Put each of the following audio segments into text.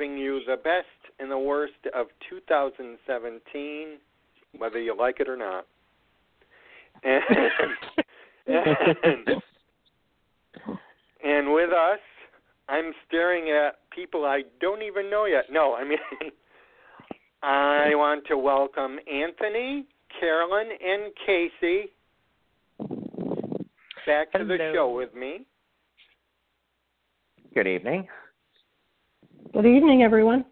giving you the best and the worst of 2017, whether you like it or not. And, and, and with us, I'm staring at people I don't even know yet. No, I mean. I want to welcome Anthony, Carolyn, and Casey back to Hello. the show with me. Good evening. Good evening, everyone.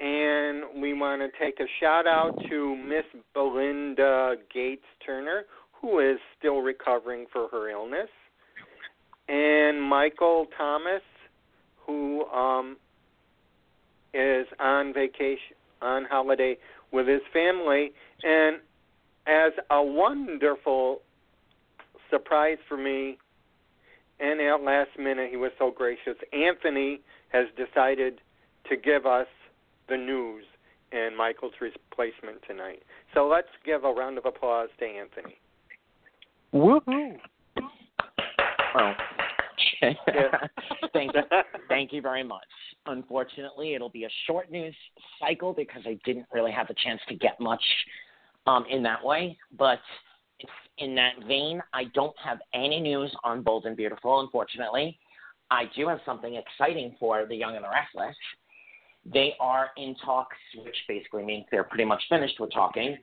And we want to take a shout out to Miss Belynda Gates Turner, who is still recovering for her illness, and Michael Thomas, who um, is on vacation, on holiday with his family. And as a wonderful surprise for me, and at last minute, he was so gracious. Anthony has decided to give us the news and Michael's replacement tonight. So let's give a round of applause to Anthony. Woohoo! Well, Yeah. thank thank you very much. Unfortunately, it'll be a short news cycle because I didn't really have the chance to get much um, in that way. But it's in that vein, I don't have any news on Bold and Beautiful. Unfortunately, I do have something exciting for the Young and the Restless. They are in talks, which basically means they're pretty much finished with talking,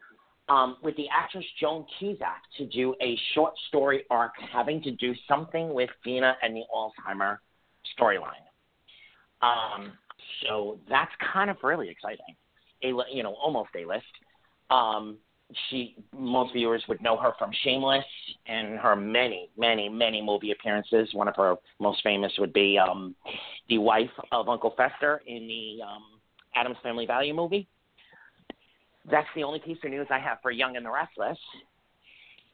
um, with the actress Joan Cusack to do a short story arc having to do something with Dina and the Alzheimer storyline. Um, so that's kind of really exciting. A you know almost a list. Um, she most viewers would know her from Shameless and her many many many movie appearances. One of her most famous would be um, the wife of Uncle Fester in the um, Addams Family Value movie. That's the only piece of news I have for Young and the Restless.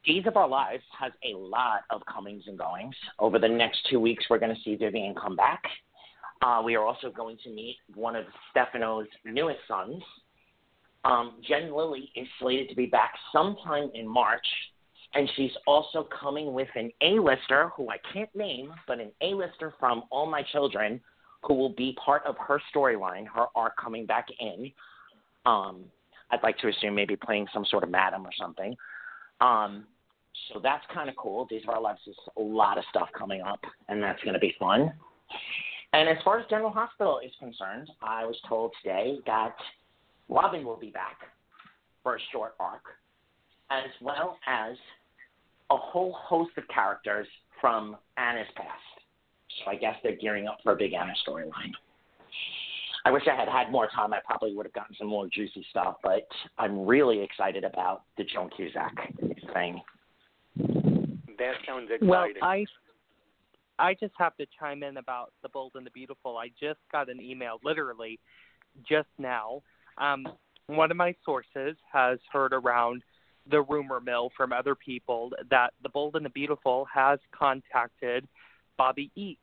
Days of Our Lives has a lot of comings and goings. Over the next two weeks, we're going to see Vivian come back. Uh, we are also going to meet one of Stefano's newest sons. Um, Jen Lilly is slated to be back sometime in March, and she's also coming with an A-lister who I can't name, but an A-lister from All My Children, who will be part of her storyline, her arc coming back in. Um, I'd like to assume maybe playing some sort of madam or something. Um, so that's kind of cool. Days of Our Lives is a lot of stuff coming up, and that's going to be fun. And as far as General Hospital is concerned, I was told today that Robin will be back for a short arc, as well as a whole host of characters from Anna's past. So I guess they're gearing up for a big Anna storyline. I wish I had had more time. I probably would have gotten some more juicy stuff, but I'm really excited about the Joan Cusack thing. That sounds exciting. Well, I I just have to chime in about the Bold and the Beautiful. I just got an email, literally, just now. Um, one of my sources has heard around the rumor mill from other people that the Bold and the Beautiful has contacted Bobbie Eakes.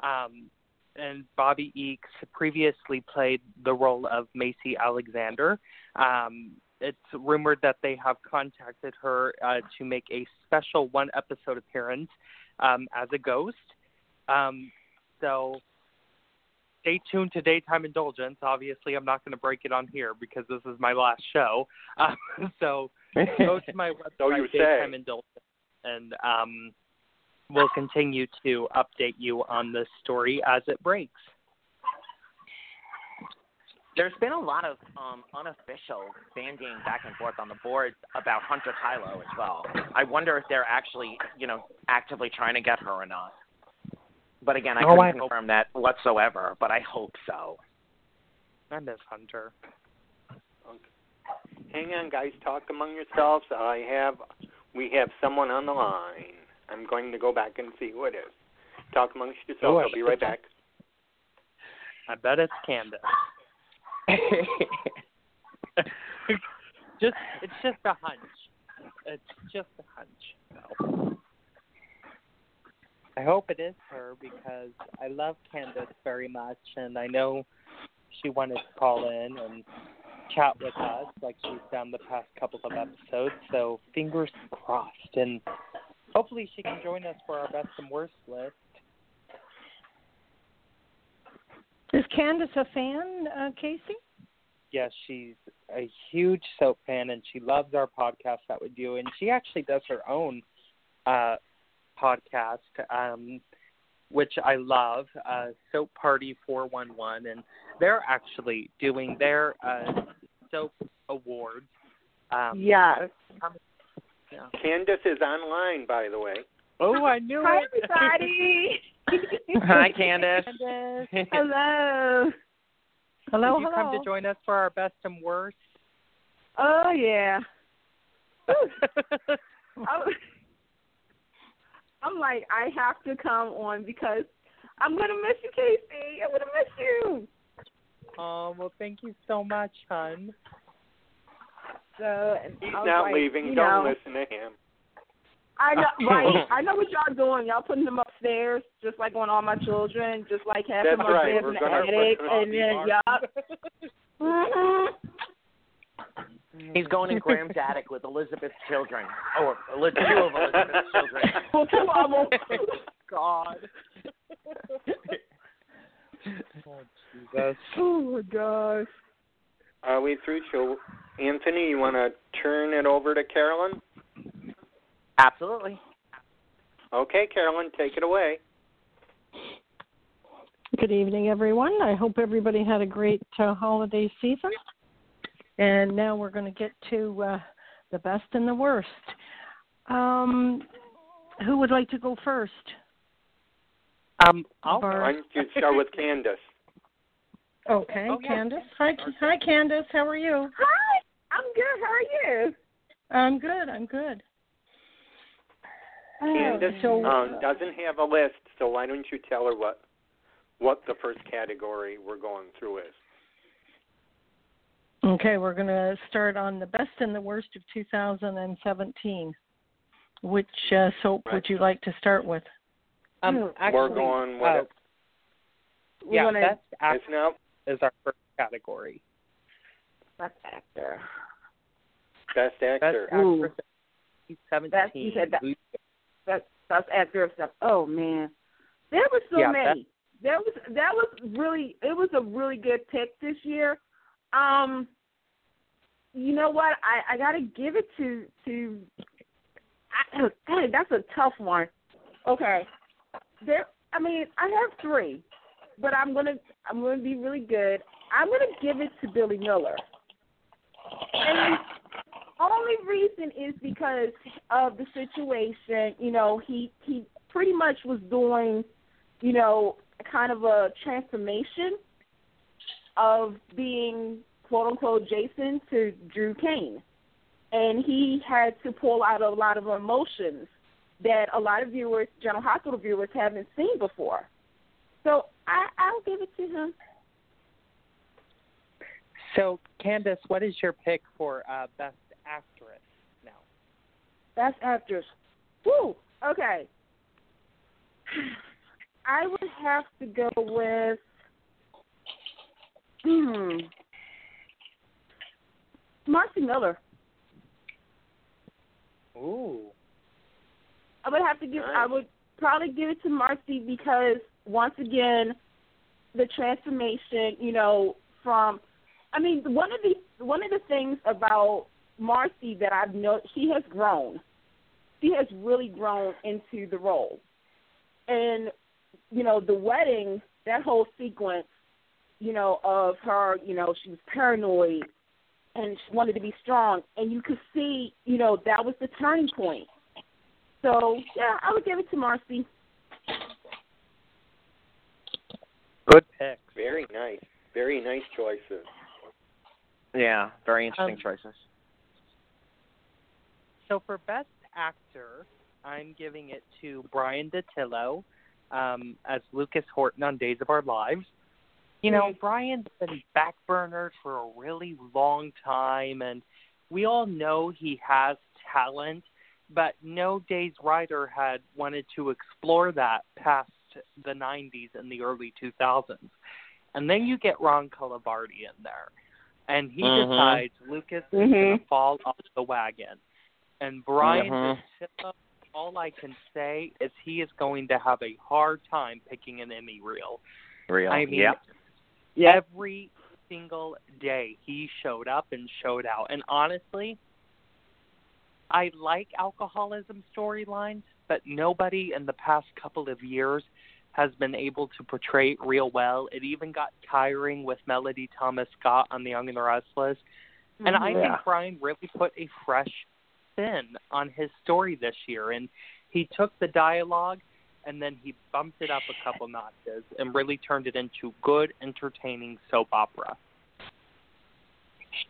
Um, and Bobbie Eakes previously played the role of Macy Alexander. Um, it's rumored that they have contacted her uh, to make a special one episode appearance um, as a ghost. Um, so stay tuned to Daytime Indulgence. Obviously, I'm not going to break it on here because this is my last show. Uh, so go to my website, So you say. Daytime Indulgence, and um, we'll continue to update you on this story as it breaks. There's been a lot of um, unofficial banding back and forth on the boards about Hunter Tylo as well. I wonder if they're actually, you know, actively trying to get her or not. But again, I Oh, couldn't I hope- confirm that whatsoever. But I hope so. I miss Hunter. Hang on, guys. Talk among yourselves. I have, we have someone on the line. I'm going to go back and see who it is. Talk amongst yourselves. Oh, I'll be right back. I bet it's Candace. just it's just a hunch. It's just a hunch. So. I hope it is her because I love Candace very much, and I know she wanted to call in, and chat with us like she's done the past couple of episodes. So fingers crossed, and hopefully she can join us for our best and worst list. Is Candace a fan, uh, Casey? Yes, she's a huge soap fan, and she loves our podcast that we do. And she actually does her own uh, podcast, um, which I love, uh, Soap Party 411. And they're actually doing their uh, soap awards. Um, yes. Yeah. Candace is online, by the way. Oh, I knew Hi, it. everybody. Hi, Candace. Candace. Hello. Hello, Did you hello. come to join us for our best and worst? Oh yeah. I'm, I'm like, I have to come on because I'm gonna miss you, Casey. I'm gonna miss you. oh, well, thank you so much, hon. So He's not like, leaving. Don't know, listen to him. I know, right? I know what y'all doing. Y'all putting them upstairs, just like on all my children, just like having them right. upstairs We're in the attic, and then yup. He's going in Graham's attic with Elizabeth's children, or li- two of Elizabeth's children. Well, two of them. God. oh, Jesus. Oh my gosh. Are we through? So, Anthony, you want to turn it over to Carolyn? Absolutely. Okay, Carolyn, take it away. Good evening, everyone. I hope everybody had a great uh, holiday season. And now we're going to get to uh, the best and the worst. Um, who would like to go first? Um, I'll Bar- Why don't you start with Candace? Okay, Oh, yeah. Candace. Hi, hi, Candace. How are you? Hi. I'm good. How are you? I'm good. I'm good. Candace so, um, doesn't have a list, so why don't you tell her what what the first category we're going through is? Okay, we're going to start on the best and the worst of 2017. Which uh, soap would you like to start with? Um, actually, we're going with uh, yeah, gonna best It's actor now is our first category. best actor. best Best actor. Ooh. actress of 2017. Best- you said that- Who- Best best actor of stuff. Oh man, there were so Yeah, many. That was that was really it was a really good pick this year. Um, you know what? I I gotta give it to to. I, that's a tough one. Okay, there. I mean, I have three, but I'm gonna I'm gonna be really good. I'm gonna give it to Billy Miller. And only reason is because of the situation. You know, he he pretty much was doing, you know, kind of a transformation of being quote unquote Jason to Drew Cain. And he had to pull out a lot of emotions that a lot of viewers, General Hospital viewers, haven't seen before. So I, I'll give it to him. So, Candace, what is your pick for uh, best actress now? Best actress. Woo. Okay. I would have to go with. Hmm. Marci Miller. Ooh. I would have to give. I would probably give it to Marci because once again, the transformation. You know, from. I mean, one of the one of the things about Marci that I've know she has grown. She has really grown into the role, and you know the wedding, that whole sequence, you know of her. You know she was paranoid, and she wanted to be strong, and you could see, you know, that was the turning point. So yeah, I would give it to Marci. Good pick. Very nice. Very nice choices. Yeah, very interesting Um, choices. So for best actor, I'm giving it to Bryan Dattilo um, as Lucas Horton on Days of Our Lives. You know, Bryan's been backburnered for a really long time, and we all know he has talent, but no Days writer had wanted to explore that past the 90s and the early 2000s. And then you get Ron Carlivati in there. and he Mhm. decides Lucas is Mhm. going to fall off the wagon. And Bryan Mhm. All I can say is he is going to have a hard time picking an Emmy reel. Real. I mean, yep. Every single day he showed up and showed out. And honestly, I like alcoholism storylines, but nobody in the past couple of years has been able to portray it real well. It even got tiring with Melody Thomas Scott on The Young and the Restless. And I mm-hmm. Yeah. think Bryan really put a fresh spin on his story this year. And he took the dialogue and then he bumped it up a couple notches and really turned it into good, entertaining soap opera.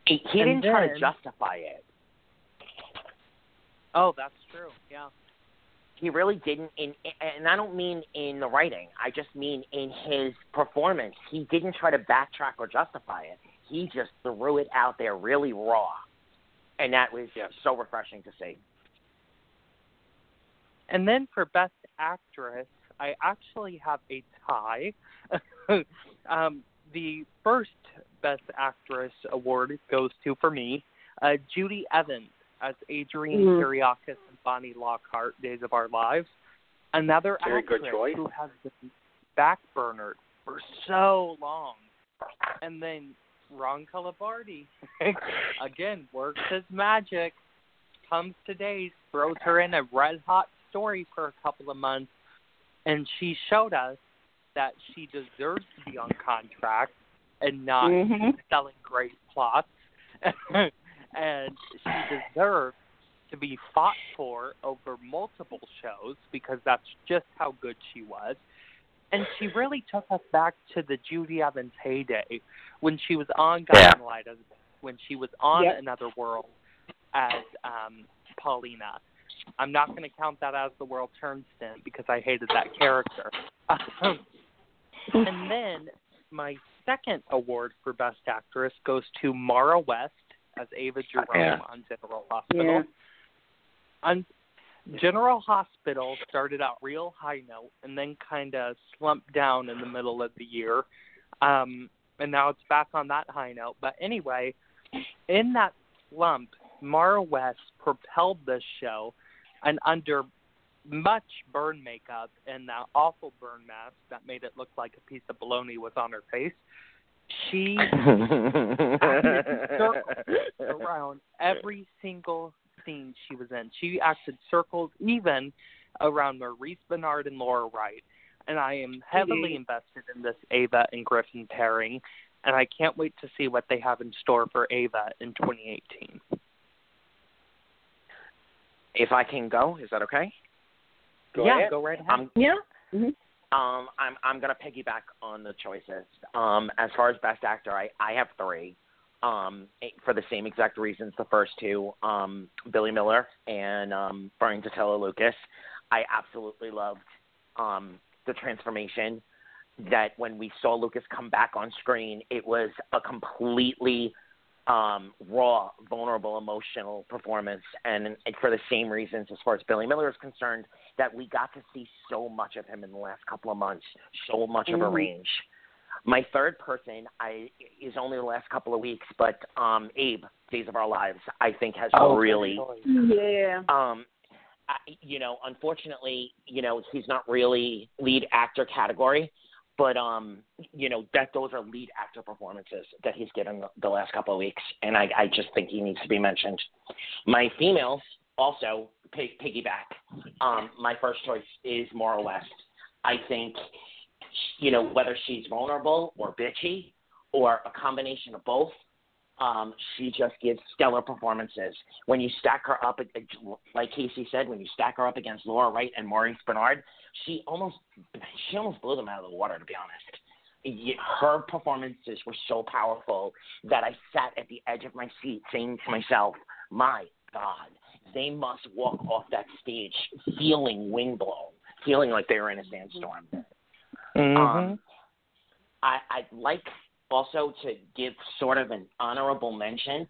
He, he didn't try to justify it. Oh, that's true. Yeah. He really didn't. In and I don't mean in the writing. I just mean in his performance. He didn't try to backtrack or justify it. He just threw it out there really raw, and that was Yeah. so refreshing to see. And then for Best Actress, I actually have a tie. um, the first Best Actress award goes to, for me, uh, Judi Evans as Adrienne Mhm. Kiriakis and Bonnie Lockhart, Days of Our Lives. Another Very actress good choice. who has been backburnered for so long. And then Ron Carlivati, again, works his magic, comes to days, throws her in a red hot story for a couple of months, and she showed us that she deserves to be on contract and not Mhm. selling great plots, and she deserves to be fought for over multiple shows because that's just how good she was. And she really took us back to the Judi Evans heyday when she was on Yeah. Guiding Light, as when she was on Yep. Another World as um, Paulina. I'm not going to count that as the World Turn stint because I hated that character. and then my second award for Best Actress goes to Maura West as Ava Jerome Yeah. on General Hospital. Yeah. On General Hospital started out real high note and then kind of slumped down in the middle of the year. Um, and now it's back on that high note. But anyway, in that slump, Maura West propelled this show and under much burn makeup and that awful burn mask that made it look like a piece of bologna was on her face. She around every single scene she was in. She acted circles even around Maurice Benard and Laura Wright. And I am heavily invested in this Ava and Griffin pairing, and I can't wait to see what they have in store for Ava in 2018. If I can go, is that okay? Go yeah, ahead. go right ahead. I'm Yeah. Mhm. Um, I'm I'm gonna piggyback on the choices. Um, as far as best actor, I I have three. Um, eh, for the same exact reasons. The first two, um, Billy Miller and um, Bryan Dattilo Lucas. I absolutely loved um, the transformation. That when we saw Lucas come back on screen, it was a completely um, raw, vulnerable, emotional performance, and, and for the same reasons as far as Billy Miller is concerned, that we got to see so much of him in the last couple of months, so much of a Mhm. range. My third person I is only the last couple of weeks, but um, Abe, Days of Our Lives, I think has Oh, really. Yeah. um I, you know unfortunately you know he's not really lead actor category but um you know that those are lead actor performances that he's given the, the last couple of weeks and i i just think he needs to be mentioned. My females also pig, piggyback um my first choice is Maura West. I think you know whether she's vulnerable or bitchy or a combination of both um, she just gives stellar performances. When you stack her up, like Casey said, when you stack her up against Laura Wright and Maurice Benard, she almost she almost blew them out of the water. To be honest, her performances were so powerful that I sat at the edge of my seat, saying to myself, "My God, they must walk off that stage feeling windblown, feeling like they were in a sandstorm." Mhm. Um, I, I'd like also to give sort of an honorable mention.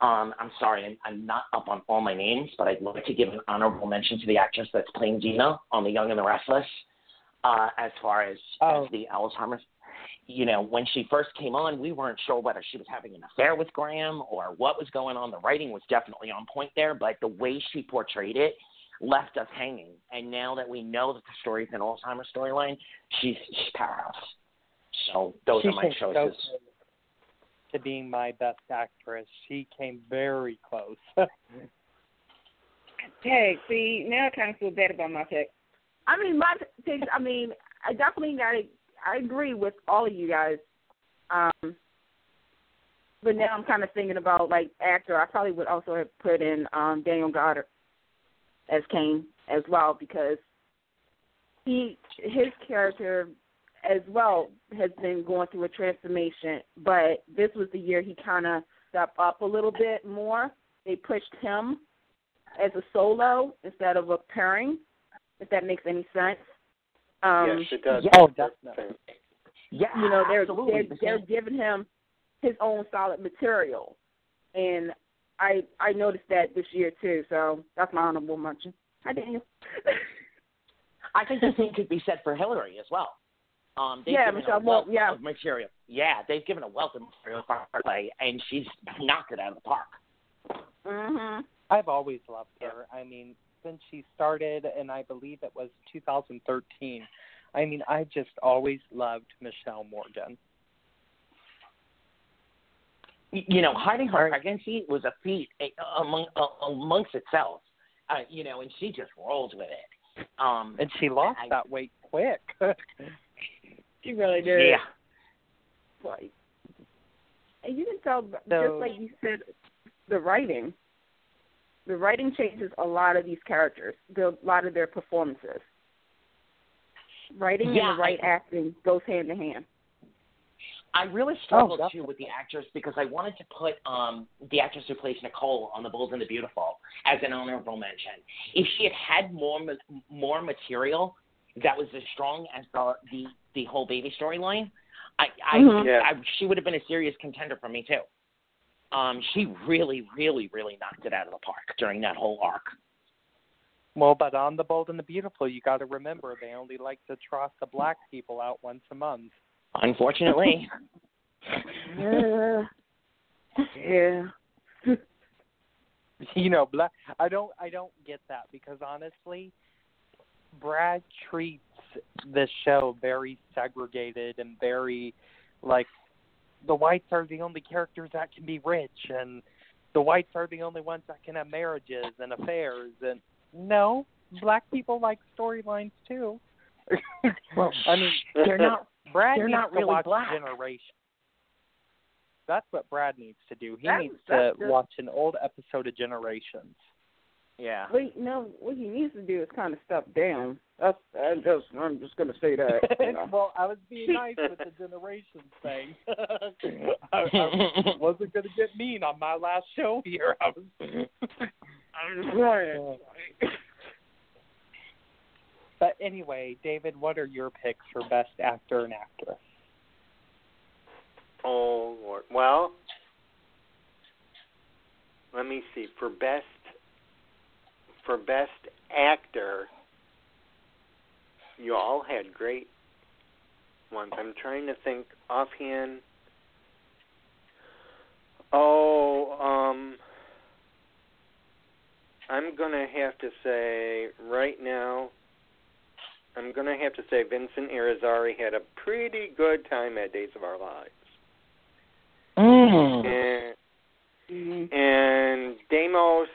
Um, I'm sorry, I'm, I'm not up on all my names, but I'd like to give an honorable mention to the actress that's playing Dina on The Young and the Restless. Uh, as far as, Oh. as the Alzheimer's, you know, when she first came on, we weren't sure whether she was having an affair with Graham or what was going on. The writing was definitely on point there, but the way she portrayed it left us hanging. And now that we know that the story is an Alzheimer's storyline, she's, she's powerhouse. So those she are my came so choices. to being my best actress. She came very close. Hey, see, now I kind of feel bad about my pick. I mean, my pick. I mean, I definitely got. I agree with all of you guys. Um, but now I'm kind of thinking about like actor. I probably would also have put in um Daniel Goddard as Cane as well because he his character as well has been going through a transformation. But this was the year he kind of stepped up a little bit more. They pushed him as a solo instead of a pairing, if that makes any sense. Um, yes, it does. yeah. oh, definitely. Yeah, you know, they're absolutely. they're, they're giving him his own solid material, and I I noticed that this year too. So that's my honorable mention. Hi, Daniel. I think the same could be said for Hilary as well. Um, Yeah, Mishael a Wolf, yeah. of material. Yeah, they've given a wealth of material for her play, and she's knocked it out of the park. mhm. I've always loved her. I mean, since she started, and I believe it was 2013. I mean, I just always loved Mishael Morgan. You know, hiding her Right. pregnancy was a feat eh, among uh, amongst itself. Uh, you know, and she just rolls with it. Um, And she lost I- that weight quick. She really did. yeah, Like, and you can tell, So- just like you said, the writing. The writing changes a lot of these characters, the, a lot of their performances. Writing Yeah, and the right I- acting goes hand in hand. I really struggled too with the actress because I wanted to put um the actress who plays Nicole on The Bold and the Beautiful as an honorable mention. If she had had more more material that was as strong as the the, the whole baby storyline, I I, Mhm. Yeah. I she would have been a serious contender for me too. Um, she really, really, really knocked it out of the park during that whole arc. well, but on The Bold and the Beautiful, you got to remember they only like to trot the black people out once a month. Unfortunately, Yeah. yeah. you know, black. I don't. I don't get that because honestly, Brad treats this show very segregated and very like the whites are the only characters that can be rich and the whites are the only ones that can have marriages and affairs and no black people like storylines too well, i mean they're not. brad They're needs not to really watch black. generation that's what brad needs to do he That's- needs to that's just- watch an old episode of generations Yeah. Wait, no. What he needs to do is kind of step down. That's. I just. I'm just gonna say that. You know. well, I was being nice with the generations thing. I, I wasn't going to get mean on my last show here. I was. I'm just but anyway, David, what are your picks for best actor and actress? Oh Lord. Well, let me see. For best for best actor, you all had great ones. I'm trying to think offhand. Oh, um I'm gonna have to say right now I'm gonna have to say Vincent Irizarry had a pretty good time at Days of Our Lives. Mm. And Mhm. and Deimos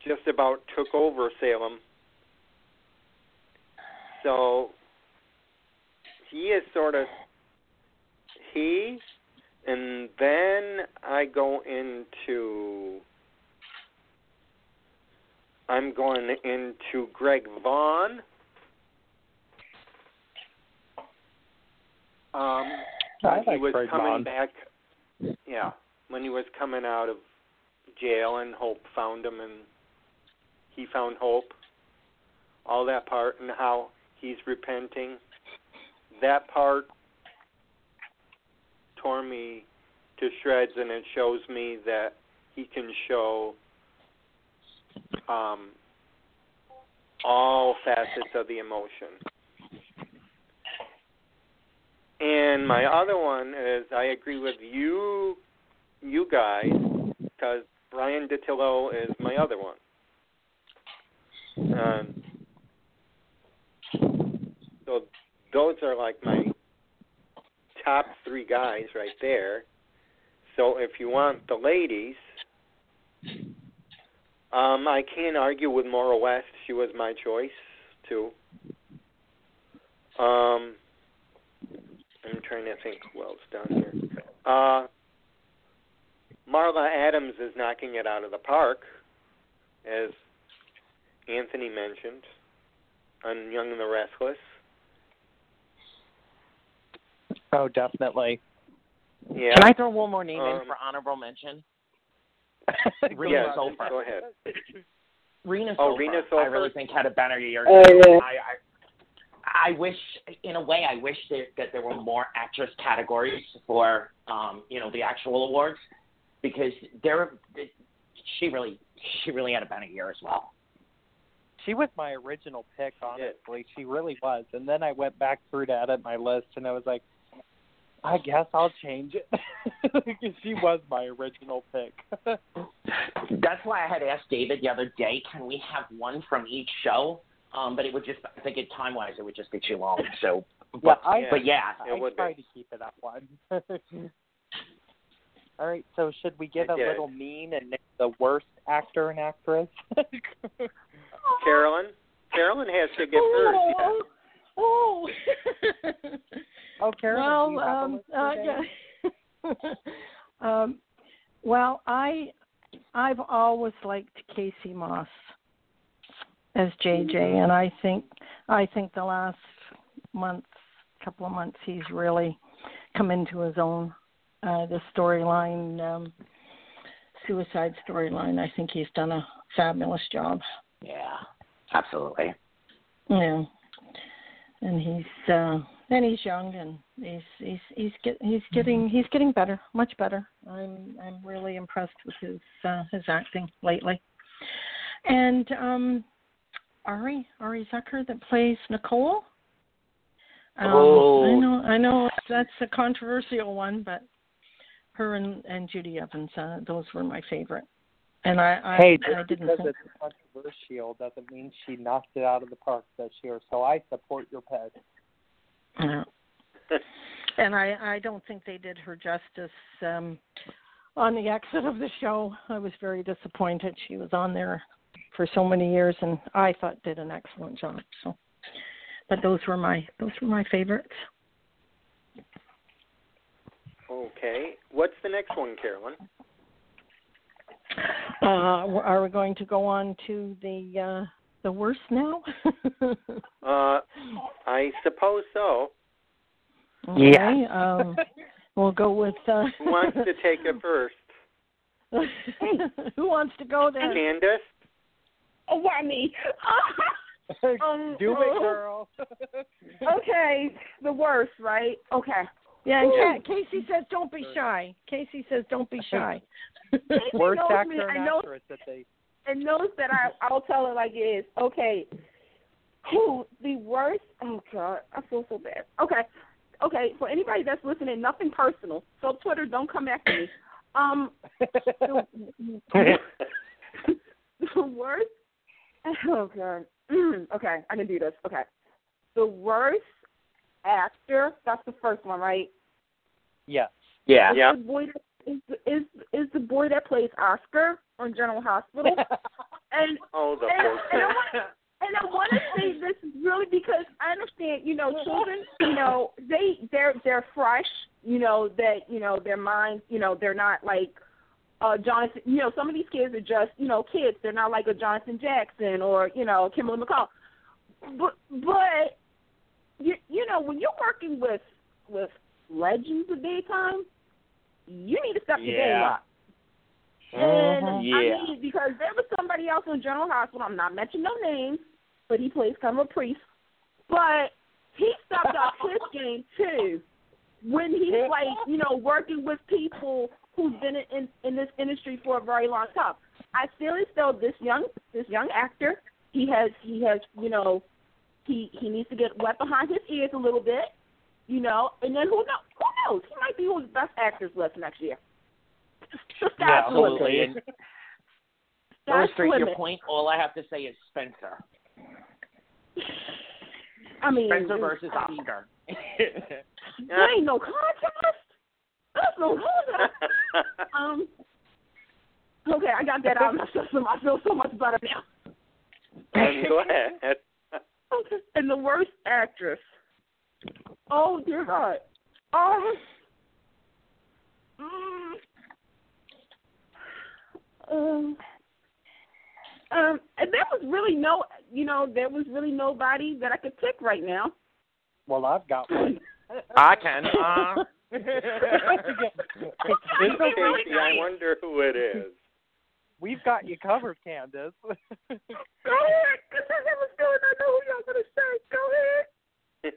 just about took over Salem. So he is sort of he, and then I go into I'm going into Greg Vaughn. Um, I when he was Greg coming Vaughn. back, yeah, when he was coming out of jail and Hope found him and he found Hope. All that part and how he's repenting. That part tore me to shreds and it shows me that he can show um, all facets of the emotion. And my other one is I agree with you, you guys, because Bryan Dattilo is my other one. Um, so those are like my top three guys right there. So if you want the ladies, um, I can't argue with Maura West. She was my choice too. Um, I'm trying to think who else down here. Uh, Marla Adams is knocking it out of the park, as Anthony mentioned on Young and the Restless. Oh, definitely. Yeah. Can I throw one more name Um, in for honorable mention? Go Rena yeah, ahead. Sofer. go ahead. Rena Oh, Sofer, Rena I really think had a better year. Oh, yeah. I, I, I wish, in a way, I wish that, that there were more actress categories for, um, you know, the actual awards, because there, she really, she really had a better year as well. She was my original pick, honestly. She really was. And then I went back through to edit my list, and I was like, I guess I'll change it. Because she was my original pick. That's why I had asked David the other day, can we have one from each show? Um, but it would just, I think it time wise, it would just be too long. So, but, I- but yeah, It I would try be. to keep it at one. All right, so should we get a Yeah. little mean and name the worst actor and actress? Carolyn? Carolyn has to get first. Yeah. Oh. oh, Carolyn, well, do you have a um, uh, yeah. um, well, I I've always liked Casey Moss as JJ, and I think I think the last month, couple of months, he's really come into his own. Uh, the storyline, um, suicide storyline, I think he's done a fabulous job. yeah, absolutely. Yeah, and he's uh, and he's young, and he's he's he's get he's getting he's getting better, much better. I'm I'm really impressed with his uh, his acting lately. And um, Ari Ari Zucker that plays Nicole. Um, Oh. I know I know that's a controversial one, but her and and Judi Evans, uh, those were my favorite. And I I, Hey, I just didn't because think it's controversial doesn't mean she knocked it out of the park this year. So I support your pick. Yeah. and I I don't think they did her justice um on the exit of the show. I was very disappointed. She was on there for so many years and I thought did an excellent job. So but those were my those were my favorites. Okay. What's the next one, Carolyn? Uh are we going to go on to the uh the worst now? Uh, I suppose so. okay. Um we'll go with uh Who wants to take it first? Who wants to go there? Candace? Oh, why me? Um, Do oh. it, girl. okay, the worst, right? Okay. Yeah, and Ooh. Casey says don't be shy. Casey says don't be shy. Worst knows actor me. and I know- actress that they. and knows that I I'll tell it like it is. Okay. Who the worst? Oh God, I feel so bad. Okay, okay. For anybody that's listening, nothing personal. So Twitter, don't come after me. Um, the, the worst. Oh God. Mm, okay, I can do this. Okay. The worst actor. That's the first one, right? Yes. Yeah. Yeah. The boy that, is is is the boy that plays Oscar on General Hospital. and Oh, the and, and I want and I want to say this really because I understand, you know, children, you know, they they're they're fresh, you know, that you know their minds, you know, they're not like uh Jonathan. You know, some of these kids are just you know kids. They're not like a Jonathan Jackson or you know Kimberly McCall. But but you you know when you're working with with legends of daytime, you need to step your game up. And Mhm. I Yeah. mean, because there was somebody else on General Hospital. I'm not mentioning no names, but he plays kind of a priest. But he stepped up his game too when he's like, you know, working with people who've been in in this industry for a very long time. I feel as though this young this young actor, he has he has you know, he he needs to get wet behind his ears a little bit You know, and then who knows? Who knows? He might be on the best actors list next year. The sky's Yeah. Absolutely. And to illustrate your point, all I have to say is Spencer. I mean, Spencer versus I mean, Oscar. There ain't no contest. There's no contest. Um. Okay, I got that out of my system. I feel so much better now. I'm glad. And the worst actress. Oh dear God. Um. mm, Um. Um, and there was really no, you know, there was really nobody that I could pick right now. Well, I've got one. I can. Uh, It's It's okay. really Casey, I wonder who it is. We've got you covered, Candace. Go ahead, because I never still don't know who y'all gonna say. Go ahead.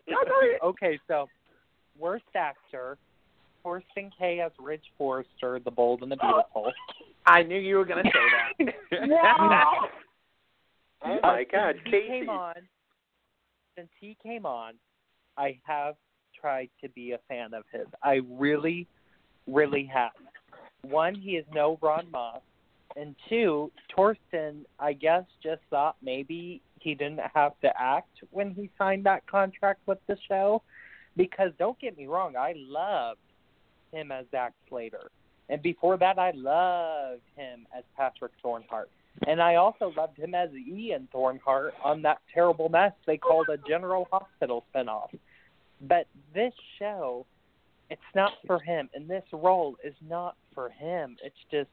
Y'all go ahead. okay, so worst actor, Thorsten Kaye as Ridge Forrester, The Bold and the Beautiful. I knew you were going to say that. Wow. Oh my God, since he came on, since he came on, I have tried to be a fan of his. I really, really have. One, he is no Ron Moss, and two, Thorsten, I guess, just thought maybe he didn't have to act when he signed that contract with the show. Because don't get me wrong, I loved him as Zach Slater, and before that, I loved him as Patrick Thornhart. And I also loved him as Ian Thornhart on that terrible mess they called a General Hospital spinoff. But this show, it's not for him, and this role is not for him. It's just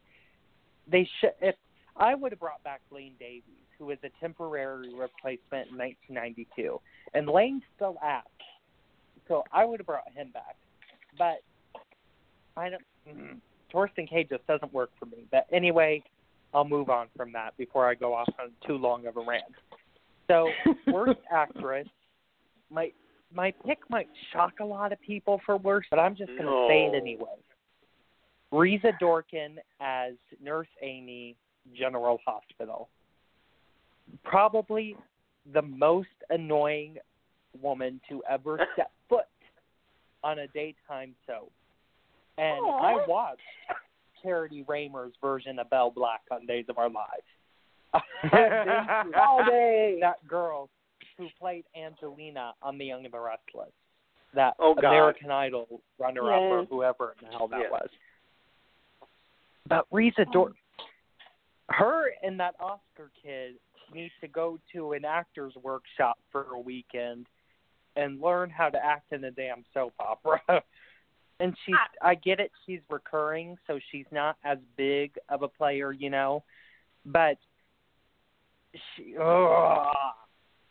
they should. If I would have brought back Lane Davies, who was a temporary replacement in 1992, and Lane's still acts, so I would have brought him back. But I don't. Mm, Thorsten Kaye just doesn't work for me. But anyway, I'll move on from that before I go off on too long of a rant. So, worst actress, my my pick might shock a lot of people for worst, but I'm just going to say it anyway. Risa Dorken as Nurse Amy, General Hospital. Probably the most annoying woman to ever step foot on a daytime soap. And I watched Charity Raymer's version of Belle Black on Days of Our Lives. All day. that girl who played Angelina on The Young and the Restless. That Oh, American Idol runner up or whoever in the hell that Yes. was. But Risa Dor oh. her and that Oscar kid need to go to an actor's workshop for a weekend and learn how to act in a damn soap opera. and she's ah. I get it, she's recurring, so she's not as big of a player, you know. But she ugh,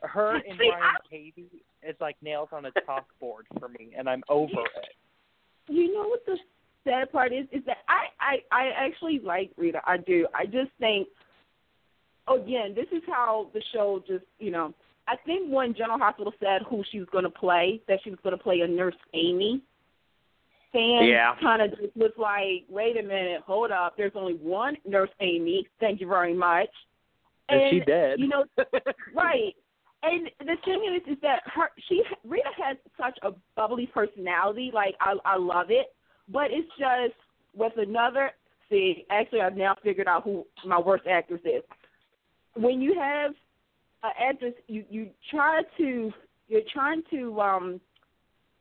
her and See, Ryan Katie is like nails on a chalkboard for me and I'm over it. You know what the sad part is? Is that I I I actually like Rita. I do. I just think again, this is how the show just you know. I think when General Hospital said who she was going to play, that she was going to play a nurse Amy. Fans Yeah. kind of just was like, wait a minute, hold up. There's only one nurse Amy. Thank you very much. And she did. You know, right. And the thing is, is that her she Rita has such a bubbly personality. Like I I love it, but it's just with another. See, actually, I've now figured out who my worst actress is. When you have an actress, you you try to you're trying to um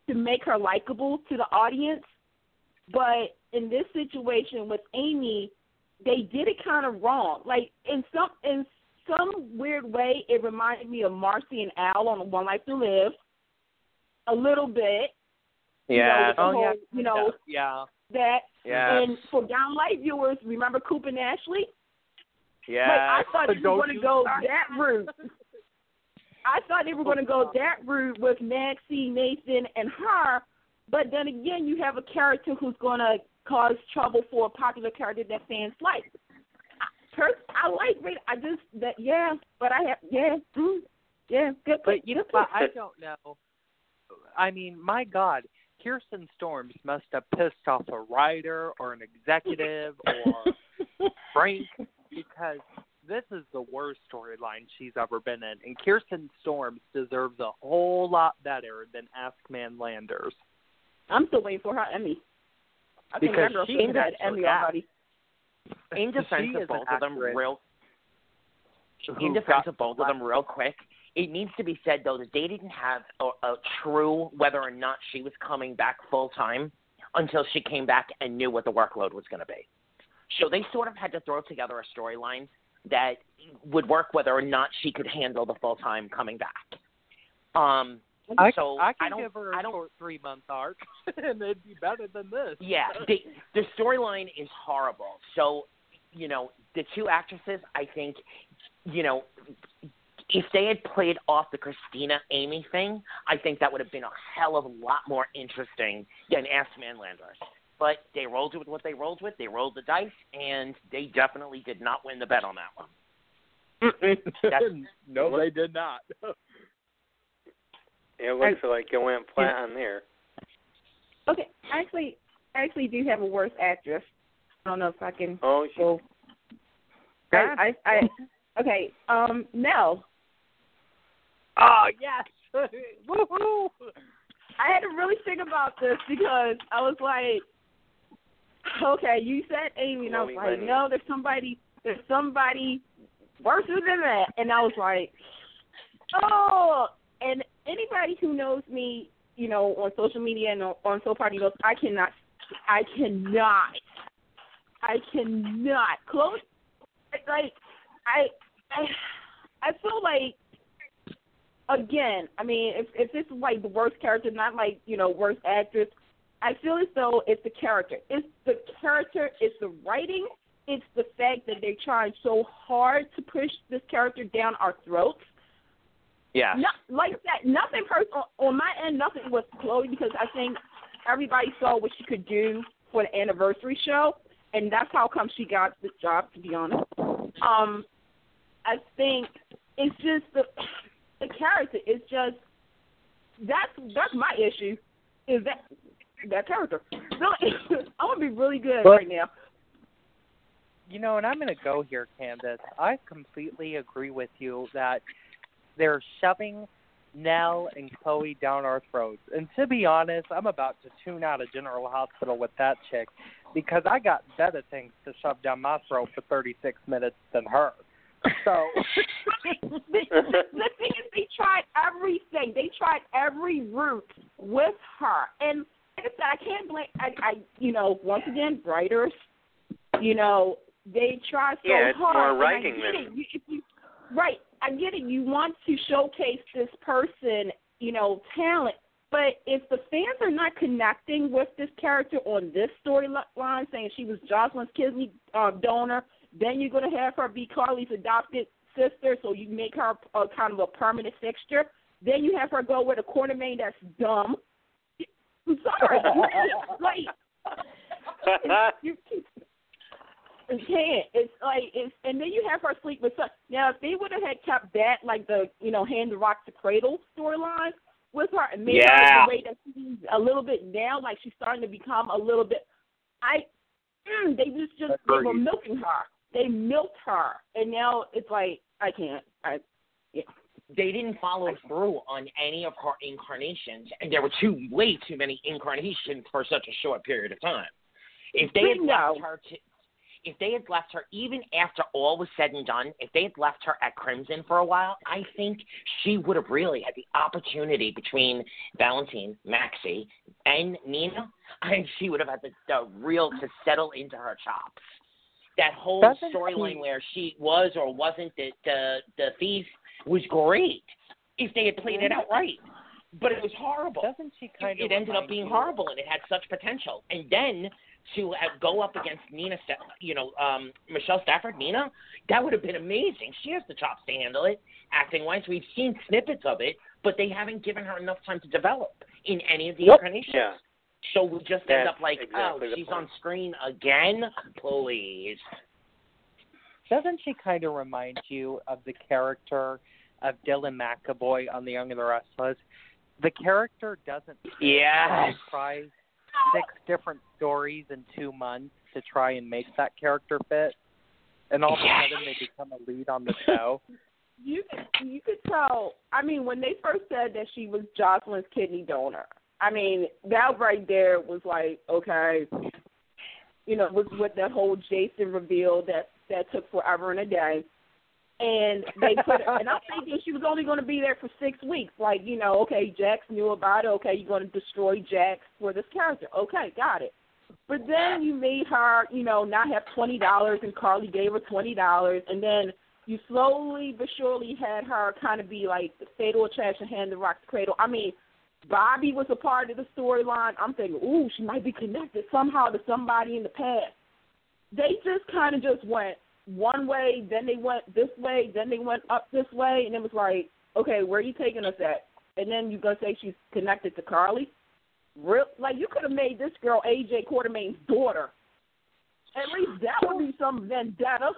to make her likable to the audience, but in this situation with Amy, they did it kind of wrong. Like in some in some weird way, it reminded me of Marcy and Al on One Life to Live, a little bit. Yeah. You know, Oh yeah. you know yeah. that. Yeah. And for downlight viewers, remember Coop and Ashley? Yeah. Like I thought they were going to go start. that route. I thought they were going to go that route with Maxie, Nathan, and her. But then again, you have a character who's going to cause trouble for a popular character that fans like. I, pers- I like Rita. I just that yeah, but I have yeah, mm, yeah, good. But you know, I don't know. I mean, my God, Kirsten Storms must have pissed off a writer or an executive or Frank because this is the worst storyline she's ever been in, and Kirsten Storms deserves a whole lot better than Ask Man Landers. I'm still waiting for her Emmy. I think Because that girl she should have had actually- Emmy yeah. already. In defense of both an of them, real who in defense of both of them, real quick, it needs to be said though that they didn't have a, a true whether or not she was coming back full time until she came back and knew what the workload was going to be. So they sort of had to throw together a storyline that would work whether or not she could handle the full time coming back. Um, I, so I can don't, give her a I short three month arc, and it'd be better than this. Yeah, the the storyline is horrible. So, you know, the two actresses, I think, you know, if they had played off the Christina Amy thing, I think that would have been a hell of a lot more interesting than Ask Man Landers. But they rolled with what they rolled with. They rolled the dice, and they definitely did not win the bet on that one. That's- no, they did not. It looks like it went flat on there. Okay, actually, I actually do have a worse actress. I don't know if I can Oh, she, go. I, I, I, okay, um, Nelle. Oh yes, woohoo! I had to really think about this because I was like, okay, you said Amy, and I was like, no, there's somebody, there's somebody worse than that, and I was like, oh, and anybody who knows me, you know, on social media and on, on Soul Party knows I cannot, I cannot, I cannot. close. like, I, I, I feel like again, I mean, if if this is like the worst character, not like you know worst actress, I feel as though it's the character. It's the character. It's the writing. It's the fact that they're trying so hard to push this character down our throats. Yeah. Not like that. Nothing personal on my end. Nothing with Chloe because I think everybody saw what she could do for the anniversary show, and that's how come she got the job. To be honest, um, I think it's just the the character. It's just that's that's my issue. Is that that character? So I'm gonna be really good But- right now. You know, and I'm going to go here, Candace. I completely agree with you that they're shoving Nelle and Chloe down our throats. And to be honest, I'm about to tune out of General Hospital with that chick because I got better things to shove down my throat for 36 minutes than her. So, the, the, the thing is, they tried everything. They tried every route with her, and like I said, I can't blame. I, I, you know, once again, writers, you know, they try so Yeah, it's hard. more writing than- You, if you, right, I get it. You want to showcase this person, you know, talent. But if the fans are not connecting with this character on this storyline, saying she was Jocelyn's kidney uh, donor, then you're going to have her be Carly's adopted sister, so you make her a kind of a permanent fixture. Then you have her go with a Quartermaine that's dumb. I'm sorry, like you, you can't. It's like it's, and then you have her sleep with some. Now, if they would have had kept that, like the you know hand the rock to cradle storyline with her, and made Yeah. her the way that she's a little bit now, like she's starting to become a little bit. I, mm, they just just they were milking her. They milked her, and now it's like I can't. I they didn't follow through on any of her incarnations, and there were too way too many incarnations for such a short period of time. If they had left her to, if they had left her even after all was said and done, if they had left her at Crimson for a while, I think she would have really had the opportunity between Valentine, Maxie, and Nina. and she would have had the, the real to settle into her chops. That whole storyline where she was or wasn't the the the thief was great if they had played it out right. But it was horrible. doesn't she kind of It ended up being you- horrible, and it had such potential. And then to have, go up against Nina, Sta- you know, um, Michelle Stafford, Nina, that would have been amazing. She has the chops to handle it, acting wise. We've seen snippets of it, but they haven't given her enough time to develop in any of the Yep. incarnations. yeah. So we just end up like, oh, exactly oh, she's point. on screen again, please. Doesn't she kind of remind you of the character of Dylan McAvoy on The Young and the Restless? The character doesn't Yes. try six different stories in two months to try and make that character fit. and all of Yes. a sudden they become a lead on the show. you could you could tell. I mean, when they first said that she was Jocelyn's kidney donor, I mean that right there was like, okay, you know, with with that whole Jason reveal that that took forever and a day, and they put and I'm thinking she was only going to be there for six weeks. Like, you know, okay, Jax knew about it. Okay, you're going to destroy Jax for this character. Okay, got it. But then you made her, you know, not have twenty dollars, and Carly gave her twenty dollars, and then you slowly but surely had her kind of be like the fatal attraction, hand the rock to cradle. I mean, Bobby was a part of the storyline. I'm thinking, ooh, she might be connected somehow to somebody in the past. They just kind of just went one way, then they went this way, then they went up this way, and it was like, okay, where are you taking us at? And then you're gonna say she's connected to Carly? Real, like you could have made this girl AJ Quartermaine's daughter. At least that would be some vendetta.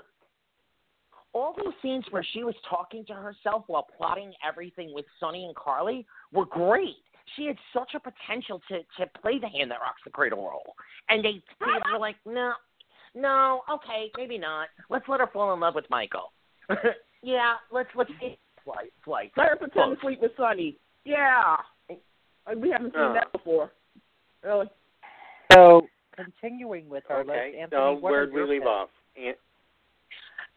all those scenes where she was talking to herself while plotting everything with Sonny and Carly were great. She had such a potential to to play the hand that rocks the cradle role, and they they were like, no, no, okay, maybe not. Let's let her fall in love with Michael. yeah, let's let's flight flight. Let her pretend Close. to sleep with Sonny. Yeah. Like, we haven't seen Oh. that before. Really? So continuing with our list, okay. Anthony, So where'd are we leave picks? off? An-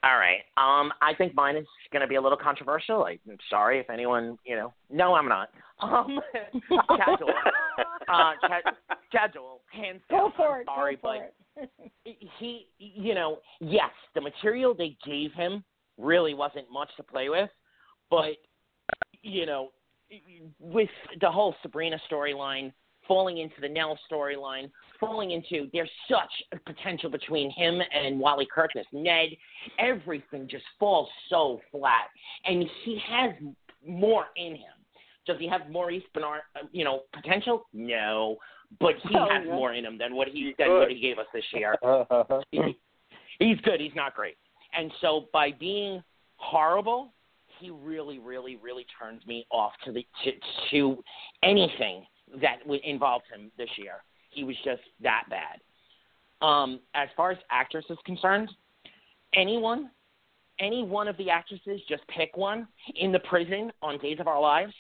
All right. Um, I think mine is going to be a little controversial. I'm sorry if anyone, you know. No, I'm not. Um, Chad. Uh, Chad, Chad Duell, hands Go for I'm it. sorry, go for but it. he, you know, yes, the material they gave him really wasn't much to play with, but you know, with the whole Sabrina storyline falling into the Nelle storyline, falling into there's such a potential between him and Wally Kirkness, Ned, everything just falls so flat, and he has more in him. Does he have Maurice Benard, uh, you know, potential? No, but he Oh, has yeah. more in him than what he He than what he gave us this year. He- he's good. He's not great. And so by being horrible, he really, really, really turns me off to the to, to anything that involved him this year. He was just that bad. Um, as far as actress is concerned, anyone, any one of the actresses, just pick one in the prison on Days of Our Lives,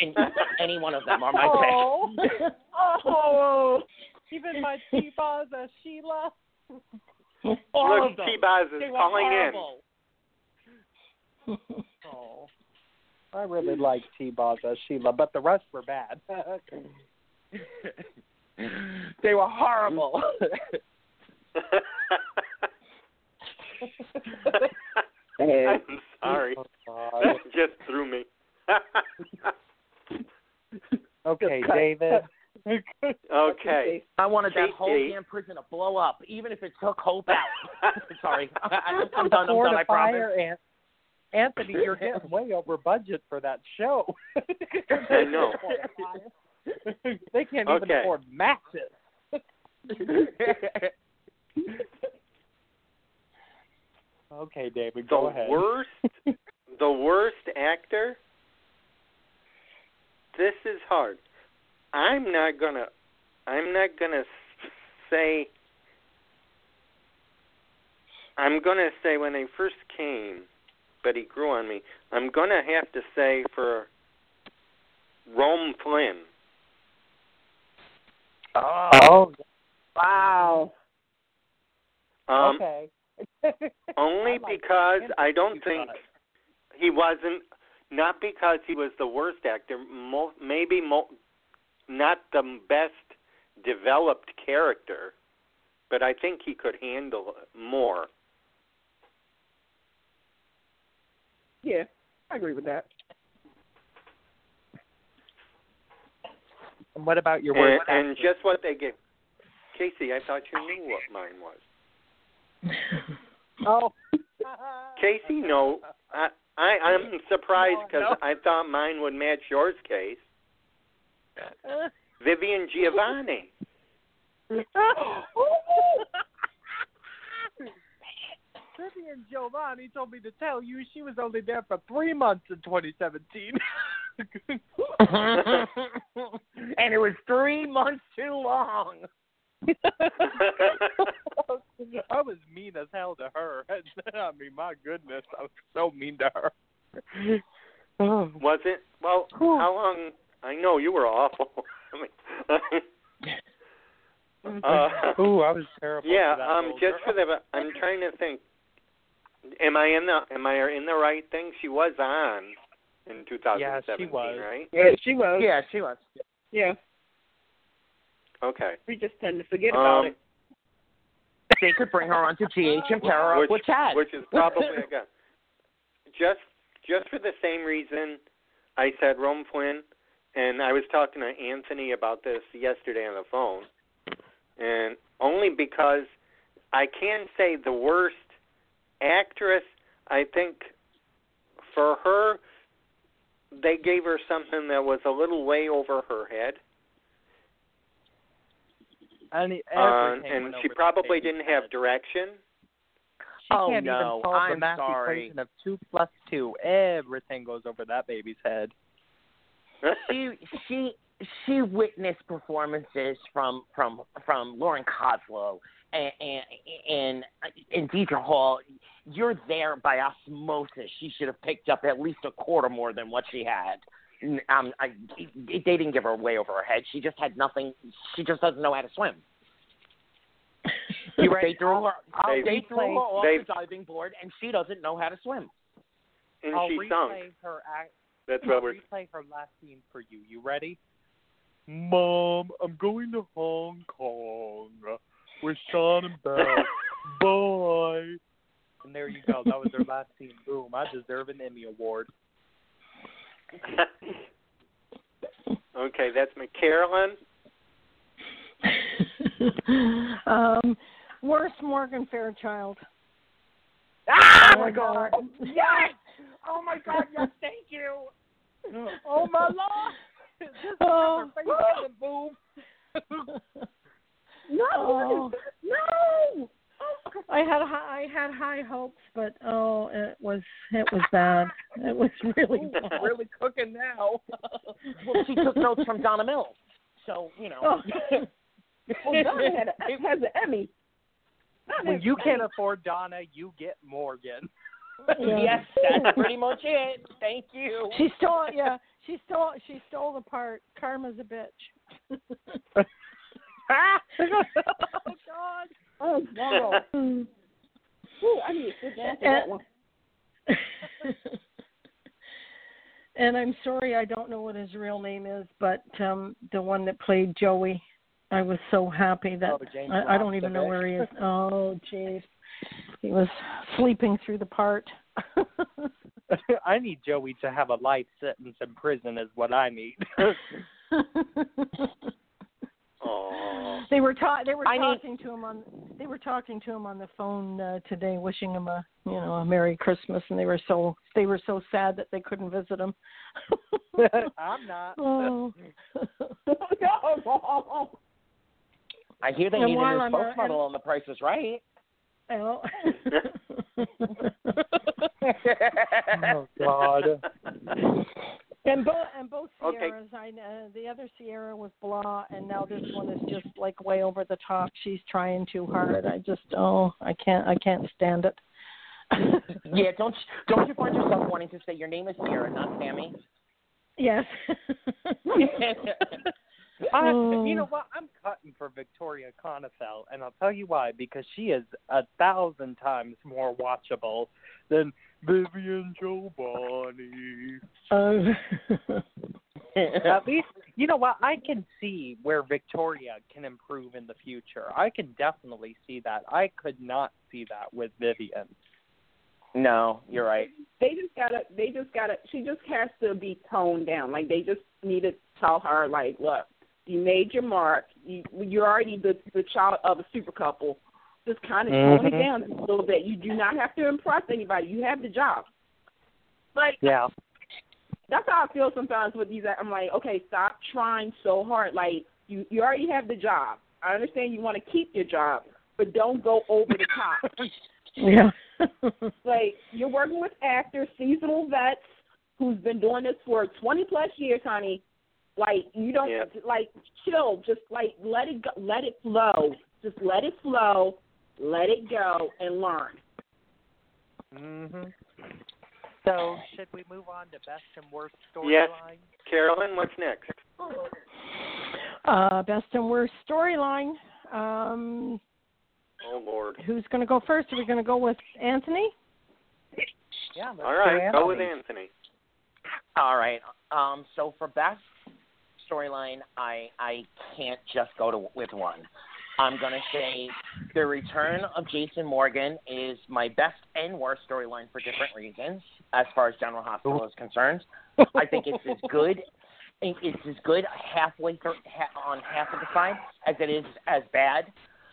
and any one of them are my Oh. pick. Oh, Even my T-Boz as Sheila. All Look, of. T-Boz is They were calling horrible. Oh. I really like T-Boz as Sheila, but the rest were bad. they were horrible. I'm sorry. Oh, That just threw me. Okay, David. okay. I wanted that whole damn prison to blow up, even if it took Hope out. Sorry, I, I, I'm done. I'm done. I promise. Anthony, you're getting way over budget for that show. I know. they can't even Okay. afford matches. Okay, David, The go ahead. worst, the worst actor. This is hard. I'm not gonna. I'm not gonna say. I'm gonna say when he first came, but he grew on me. I'm gonna have to say for Rome Flynn. Oh, wow. Um, okay. Only because. I don't think he wasn't. Not because he was the worst actor. Mo- maybe mo- not the best developed character, but I think he could handle more. Yeah, I agree with that. And what about your And, and just what they gave. Casey, I thought you knew what mine was. Oh. Casey, no. I, I I'm surprised No, because no. I thought mine would match yours, case. Vivian Jovanni. Oh, Vivian Jovanni told me to tell you she was only there for three months in 2017. and it was three months too long. I was mean as hell to her. I mean, my goodness, I was so mean to her. Was it? Well, how long? I know you were awful. I mean, uh, Ooh, I was terrible. yeah. Um, just for the. I'm trying to think. Am I in the? Am I in the right thing? She was on in 2017, yeah, she was. right? Yeah, she was. Yeah, she was. Yeah. Okay. We just tend to forget about Um, it. They could bring her onto GH and pair her up which, with Chad. which is probably again just just for the same reason I said Rome Flynn, and I was talking to Anthony about this yesterday on the phone, and only because I can say the worst actress. I think for her, they gave her something that was a little way over her head. And, Uh, everything and she probably didn't have direction. She Oh, can't no, even solve I'm math sorry. equation of two plus two. Everything goes over that baby's head. she she she witnessed performances from from from Lauren Koslow and and and, and Deidre Hall. You're there by osmosis. She should have picked up at least a quarter more than what she had. Um, I, they didn't give her way over her head. She just had nothing. She just doesn't know how to swim. You ready? They threw her. They- They threw her off they- the diving board, and she doesn't know how to swim. and I'll she replay sunk. her act. That's I'll what we're. replay her last scene for you. You ready? Mom, I'm going to Hong Kong with Sean and Belle. Bye. And there you go. That was their last scene. Boom. I deserve an Emmy award. okay, that's McCarolyn. um, worst Morgan Fairchild. Ah, Oh my God. Yes. Oh my God. Yes. Thank you. Oh my lord! Just Oh. her face on the boom. No. Oh. No. I had high, I had high hopes, but oh, it was it was bad. It was really bad. really cooking now. Well, she took notes from Donna Mills, so you know. Oh. Well, Donna had a, has an Emmy. Donna when you an can't Emmy. afford Donna, you get Morgan. Yeah. Yes, that's pretty much it. Thank you. She stole, yeah, she stole, she stole the part. Karma's a bitch. oh God! Oh wow. Ooh, I need to sit down for that one. and I'm sorry, I don't know what his real name is, but um the one that played Joey, I was so happy that Oh, I, I don't even know where he is. Oh, jeez, he was sleeping through the part. I need Joey to have a life sentence in prison, is what I need. Oh. they were ta- they were I need- talking to him on they were talking to him on the phone uh, today, wishing him a you know a Merry Christmas, and they were so they were so sad that they couldn't visit him. I'm not. oh. no. I hear they And need a while new I'm, spokesmodel on The Price is Right. Oh God! and both and both Okay. Ciaras, I uh, the other Ciara was blah, and now this one is just like way over the top. She's trying too hard. I just oh, I can't I can't stand it. yeah, don't don't you find yourself wanting to say your name is Ciara, not Sami? Yes. I, Oh. you know what? I'm cutting for Victoria Konefal, and I'll tell you why. Because she is a thousand times more watchable than Vivian Jovanni. Uh, At least, you know what? I can see where Victoria can improve in the future. I can definitely see that. I could not see that with Vivian. no, you're right. They just gotta. They just gotta. She just has to be toned down. Like they just need to tell her, like, look, you made your mark. You, you're already the the child of a super couple. Just kind of tone it Mhm. down a little bit. You do not have to impress anybody. You have the job. Like Yeah. that's how I feel sometimes with these. I'm like, okay, stop trying so hard. Like you, you already have the job. I understand you want to keep your job, but don't go over the top. yeah. like you're working with actors, seasonal vets who's been doing this for 20 plus years, honey. Like you don't Yeah. like chill. Just like let it go, let it flow. Just let it flow. let it go, and learn. Mhm. So, should we move on to best and worst storyline? Yes. Carolyn, what's next? Uh, best and worst storyline. Um, Oh Lord. who's going to go first? Are we going to go with Anthony? Yeah. let's All do right, go with Anthony. Anthony. All right. Um, so for best storyline, I I can't just go to with one. I'm gonna say the return of Jason Morgan is my best and worst storyline for different reasons. As far as General Hospital is concerned, I think it's as good. It's as good halfway through, ha- on half of the side as it is as bad.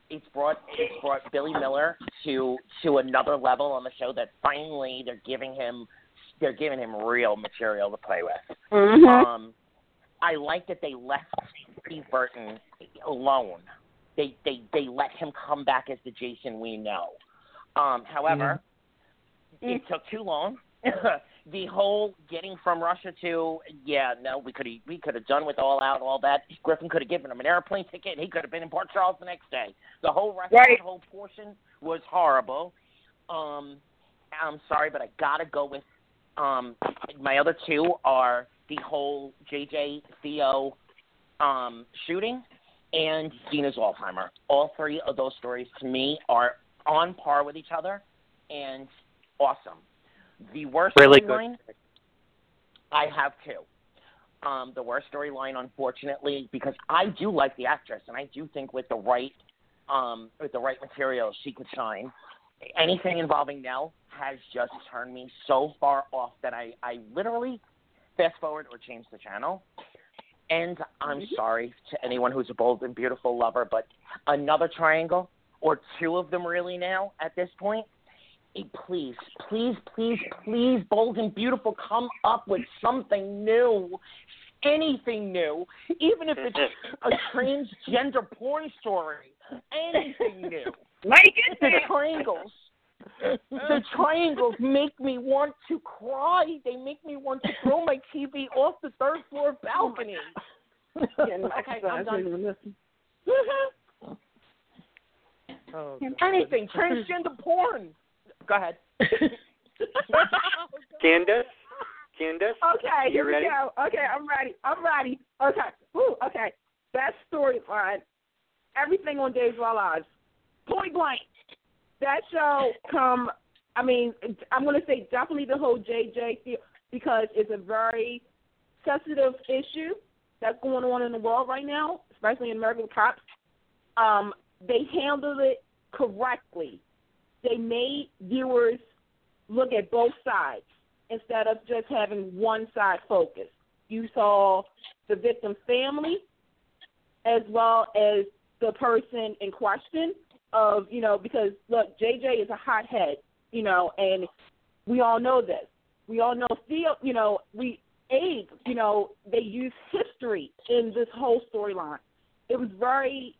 It's brought it's brought Billy Miller to to another level on the show that finally they're giving him they're giving him real material to play with. Mm-hmm. Um, I like that they left Steve Burton alone. They they they let him come back as the Jason we know. Um, however, it took too long. the whole getting from Russia to yeah no we could we could have done with all out all that. Griffin could have given him an airplane ticket. He could have been in Port Charles the next day. The whole rest Right. the whole portion was horrible. Um, I'm sorry, but I gotta go with um, my other two are the whole JJ Theo um, shooting and Dina's Alzheimer. All three of those stories to me are on par with each other and awesome. The worst Really storyline, I have two. Um, the worst storyline, unfortunately, because I do like the actress, and I do think with the right, um, with the right material, she could shine. Anything involving Nelle has just turned me so far off that I, I literally fast forward or change the channel. And I'm mm-hmm. sorry to anyone who's a bold and beautiful lover, but another triangle or two of them really now at this point. Please, please, please, please, bold and beautiful, come up with something new, anything new, even if it's a transgender porn story, anything new. Make it The triangles. The triangles make me want to cry. They make me want to throw my TV off the third floor oh balcony. Okay, I'm done. Mm-hmm. Oh, Anything transgender porn. Go ahead. Candace? Candace? Okay, here You ready? we go. Okay, I'm ready. I'm ready. Okay. Woo, okay. Best storyline. Everything on Days of Our Lives. Point blank. That show come I mean, I'm gonna say definitely the whole JJ thing because it's a very sensitive issue that's going on in the world right now, especially in American cops. Um, they handled it correctly. They made viewers look at both sides instead of just having one side focus. You saw the victim's family as well as the person in question of, you know, because look, JJ is a hothead, you know, and we all know this. We all know Theo, you know, we Abe, you know, they use history in this whole storyline. It was very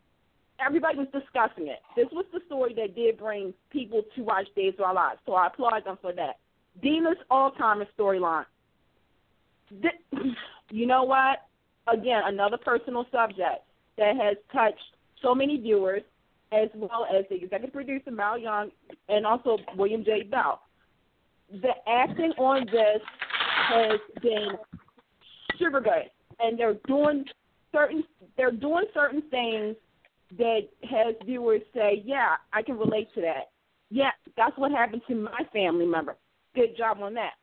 everybody was discussing it. This was the story that did bring people to watch Days of Our Lives, so I applaud them for that. Dina's Alzheimer's storyline. You know what? Again, another personal subject that has touched so many viewers, as well as the executive producer Mal Young and also William J. Bell. The acting on this has been super good, and they're doing certain they're doing certain things that has viewers say, "Yeah, I can relate to that." Yeah, that's what happened to my family member. Good job on that.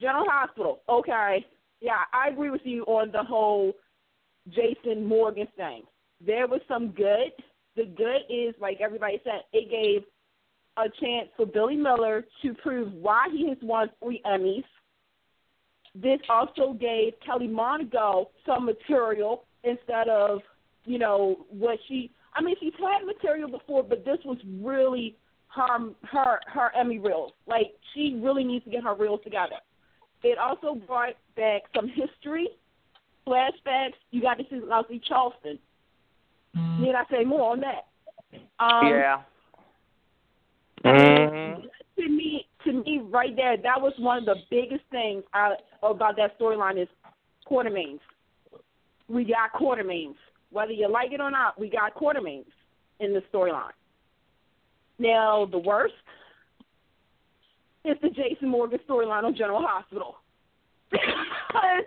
General Hospital. Okay. Yeah, I agree with you on the whole Jason Morgan thing. There was some good. The good is, like everybody said, it gave a chance for Billy Miller to prove why he has won three Emmys. This also gave Kelly Monaco some material instead of, you know, what she. I mean, she's had material before, but this was really her her her Emmy reels. Like she really needs to get her reels together. It also brought back some history, flashbacks. You got to see Leslie Charleson. Need I say more on that? Um, yeah. Mhm. To me, to me, right there, that was one of the biggest things I, about that storyline is Quartermaines. We got Quartermaines. Whether you like it or not, we got Quartermaines in the storyline. Now, the worst is the Jason Morgan storyline on General Hospital. because,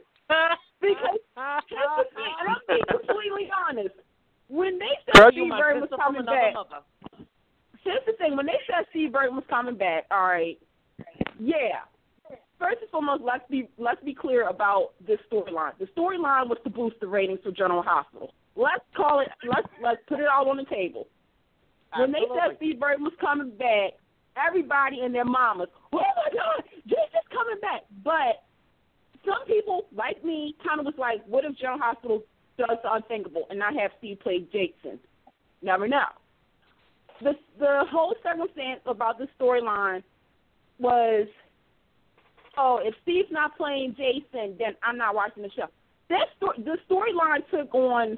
because here's the thing, and I'm being completely honest. When they said Steve Burton was coming back, mother. here's the thing: when they said Steve Burton was coming back, all right, yeah. First and foremost, let's be let's be clear about this storyline. The storyline was to boost the ratings for General Hospital. Let's call it. Let's let's put it all on the table. When they said Steve Burton was coming back, everybody and their mamas, oh my God, Jason's coming back. But some people, like me, kind of was like, what if General Hospital the unthinkable and not have Steve play Jason? Never know. The the whole circumstance about the storyline was, oh, if Steve's not playing Jason, then I'm not watching the show. That story, the storyline took on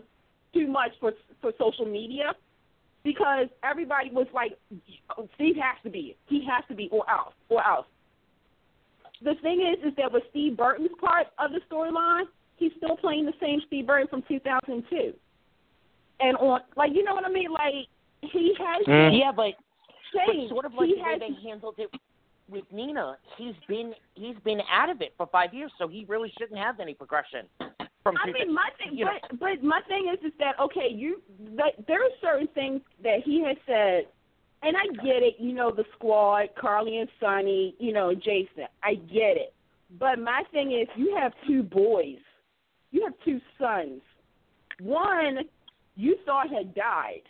too much for for social media because everybody was like, Steve has to be, he has to be, or else, or else. The thing is, is that with Steve Burton's part of the storyline, he's still playing the same Steve Burton from 2002. And on, like, you know what I mean? Like, he has Mm. Yeah, but but changed. sort of like he the way they handled it with Nina, he's been he's been out of it for five years, so he really shouldn't have any progression. From I mean, my thing, you know, but but my thing is, is that okay? You, like, there are certain things that he has said, and I get it. You know, the squad, Carly and Sonny, you know, Jason. I get it. But my thing is, you have two boys, you have two sons. One you thought had died.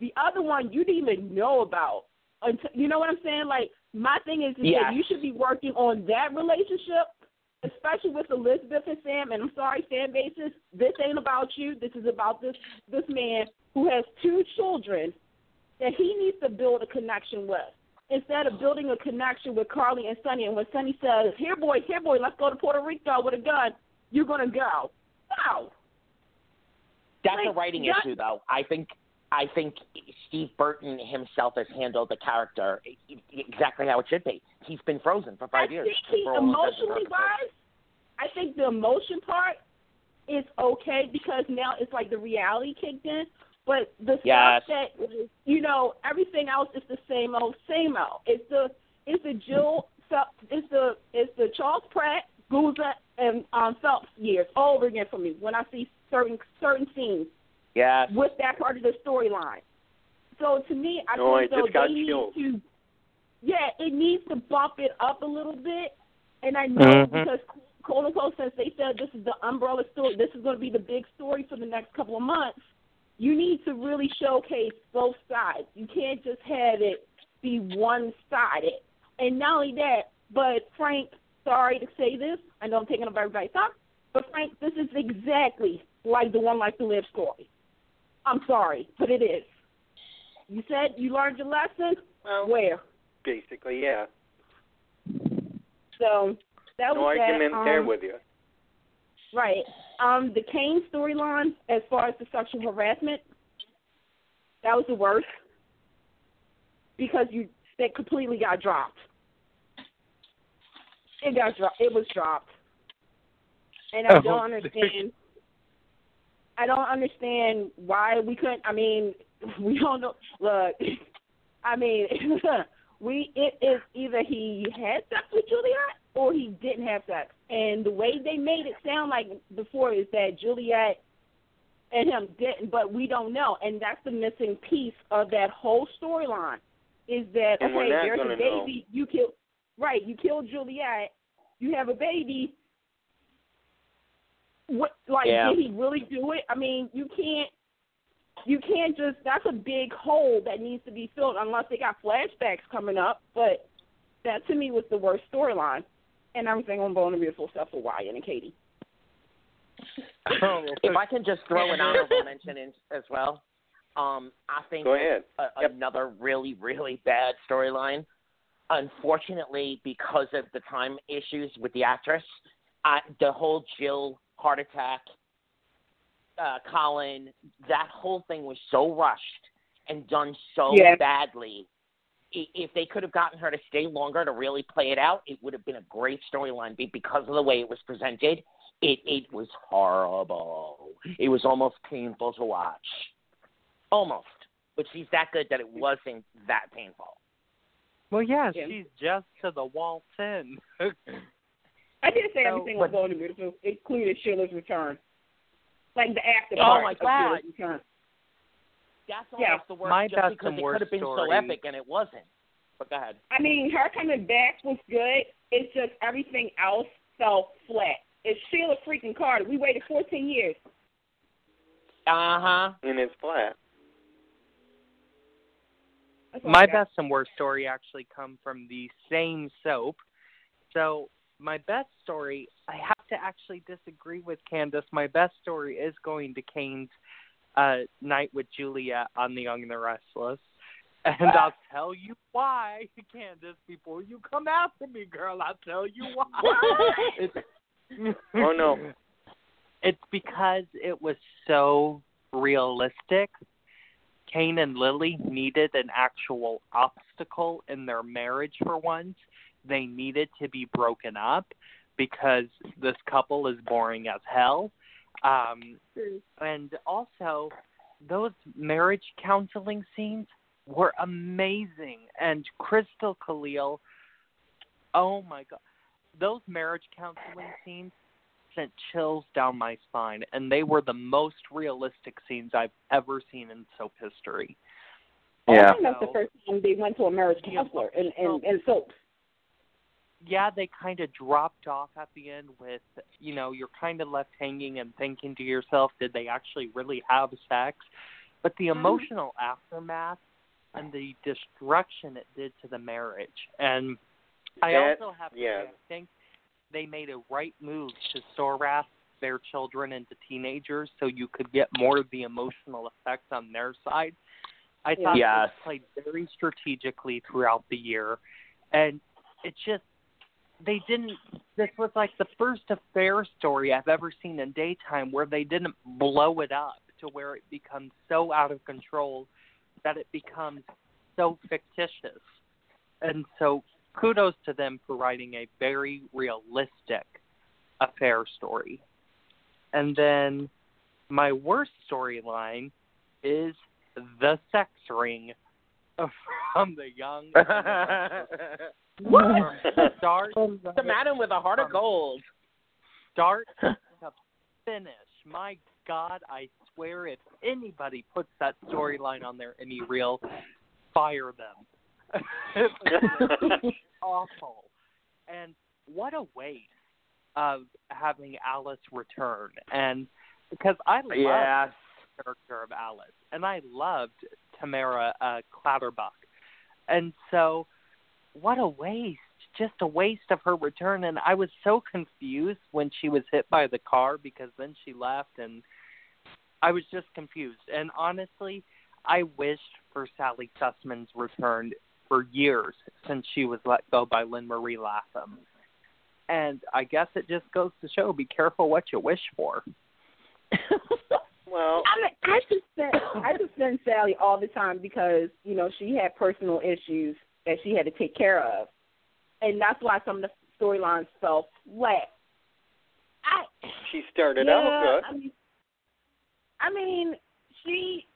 The other one you didn't even know about. Until, you know what I'm saying? Like my thing is, is Yes. that you should be working on that relationship especially with Elizabeth and Sam, and I'm sorry, fan bases, this ain't about you. This is about this this man who has two children that he needs to build a connection with. Instead of building a connection with Carly and Sonny, and when Sonny says, "Here, boy, here, boy, let's go to Puerto Rico with a gun," you're gonna go. No, That's a writing that- issue, though. I think I think Steve Burton himself has handled the character exactly how it should be. He's been frozen for five I years. think he for all intents and emotionally wise, I think the emotion part is okay because now it's like the reality kicked in. But the Yes. stuff that you know, everything else is the same old, same old. It's the it's the Jill it's the it's the Charles Pratt, Guza, and um, Phelps years all over again for me when I see certain certain scenes Yes. with that part of the storyline. So to me, I I think though just got need to, yeah, it needs to bump it up a little bit. And I know Mhm. because quote unquote, since they said this is the umbrella story, this is going to be the big story for the next couple of months. You need to really showcase both sides. You can't just have it be one sided. And not only that, but Frank, sorry to say this, I know I'm taking up everybody's time, but Frank, this is exactly like the One Life to Live story. I'm sorry, but it is. You said you learned your lesson. Well, Where? basically, yeah. So that No was that. argument there Um, with you. Right. Um, the Cane storyline, as far as the sexual harassment, that was the worst because you that completely got dropped. It got dropped. It was dropped, and I Oh, don't understand. I don't understand why we couldn't. I mean, we don't know. Look, I mean, we it is either he had sex with Juliet or he didn't have sex. And the way they made it sound like before is that Juliet and him didn't, but we don't know. And that's the missing piece of that whole storyline. Is that And okay? There's a baby. You kill right. You kill Juliet. You have a baby. What like Yeah. did he really do it? I mean, you can't you can't just that's a big hole that needs to be filled unless they got flashbacks coming up. But that to me was the worst storyline. And everything on Bone and Beautiful except for Wyatt and Katie. Oh, If I can just throw an honorable mention in as well, um, I think Go ahead. a, Yep. another really, really bad storyline. Unfortunately, because of the time issues with the actress, the whole Jill heart attack, uh, Colin, that whole thing was so rushed and done so Yeah. badly. If they could have gotten her to stay longer to really play it out, it would have been a great storyline. Be- Because of the way it was presented, it it was horrible. It was almost painful to watch. Almost. but she's that good that it wasn't that painful. Well, yeah, Yeah. she's just to the wall ten. I didn't say So- everything was going to beautiful, including Sheila's return. Like the after Oh, part my of God. Sheila's return. That's Yeah. almost the worst, My just because it could have been so epic and it wasn't. But go ahead. I mean, her coming back was good. It's just everything else fell flat. It's Sheila freaking Carter. We waited 14 years. Uh huh. And it's flat. That's all my I got. best and worst story actually come from the same soap. So my best story, I have to actually disagree with Candace. My best story is going to Cane's uh, night with Juliet on The Young and the Restless. And I'll tell you why, Candace, before you come after me, girl. I'll tell you why. it's, Oh, no. It's because it was so realistic. Cane and Lily needed an actual obstacle in their marriage for once. They needed to be broken up because this couple is boring as hell. Um, and also, those marriage counseling scenes were amazing. And Christel Khalil, oh my God, those marriage counseling scenes sent chills down my spine, and they were the most realistic scenes I've ever seen in soap history. Yeah. I think that's the first time they went to a marriage counselor in, in, in soaps. yeah, they kind of dropped off at the end with, you know, you're kind of left hanging and thinking to yourself, did they actually really have sex? But the mm-hmm. emotional aftermath and the destruction it did to the marriage. And I That- also have to yeah. say, I think they made a right move to SORAS their children into teenagers so you could get more of the emotional effect on their side. I thought Yes. it played very strategically throughout the year. And it just they didn't this was like the first affair story I've ever seen in daytime where they didn't blow it up to where it becomes so out of control that it becomes so fictitious. And so kudos to them for writing a very realistic affair story. And then my worst storyline is the sex ring from the young from start the madam with a heart of gold. start to finish. My God, I swear if anybody puts that storyline on there any reel, fire them. It's awful. And what a waste of having Alice return. And because I love Yes. the character of Alice, and I loved Tamara uh, Clatterbuck. And so, what a waste. Just a waste of her return. And I was so confused when she was hit by the car because then she left, and I was just confused. And honestly, I wished for Sally Sussman's return for years since she was let go by Lynn Marie Latham. And I guess it just goes to show be careful what you wish for. Well, I mean, I defend I defend Sally all the time because you know she had personal issues that she had to take care of, and that's why some of the storylines fell flat. I she started yeah, out I mean, I mean, she,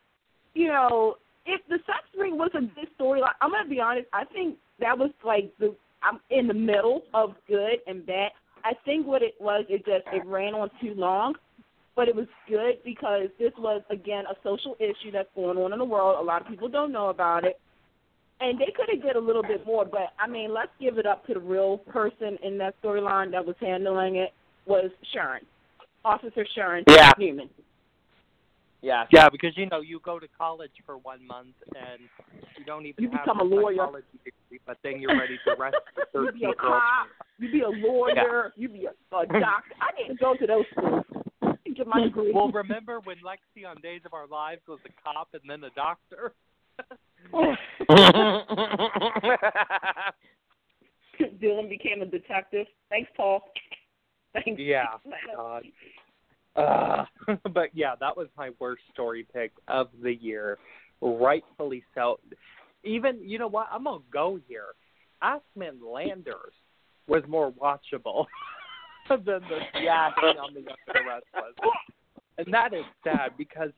you know, if the sex ring was a good storyline, I'm gonna be honest. I think that was like the I'm in the middle of good and bad. I think what it was, it just it ran on too long, but it was good because this was again a social issue that's going on in the world. A lot of people don't know about it, and they could have did a little bit more. But I mean, let's give it up to the real person in that storyline that was handling it was Sharon, Officer Sharon Yeah. Newman. Yes. Yeah, because you know you go to college for one month and you don't even You have become a a lawyer. degree, but then you're ready to arrest the You be a cop. You be a lawyer. You be a, a doctor. I need to go to those schools. and Get my degree. Well, remember when Lexie on Days of Our Lives was a cop and then a doctor? Dylan became a detective. Thanks, Paul. Thanks. Yeah. God. Uh, but yeah, that was my worst story pick of the year. Rightfully so. Even you know what? I'm gonna go here. Askman Landers was more watchable than the yeah on the Young the Restless. And that is sad because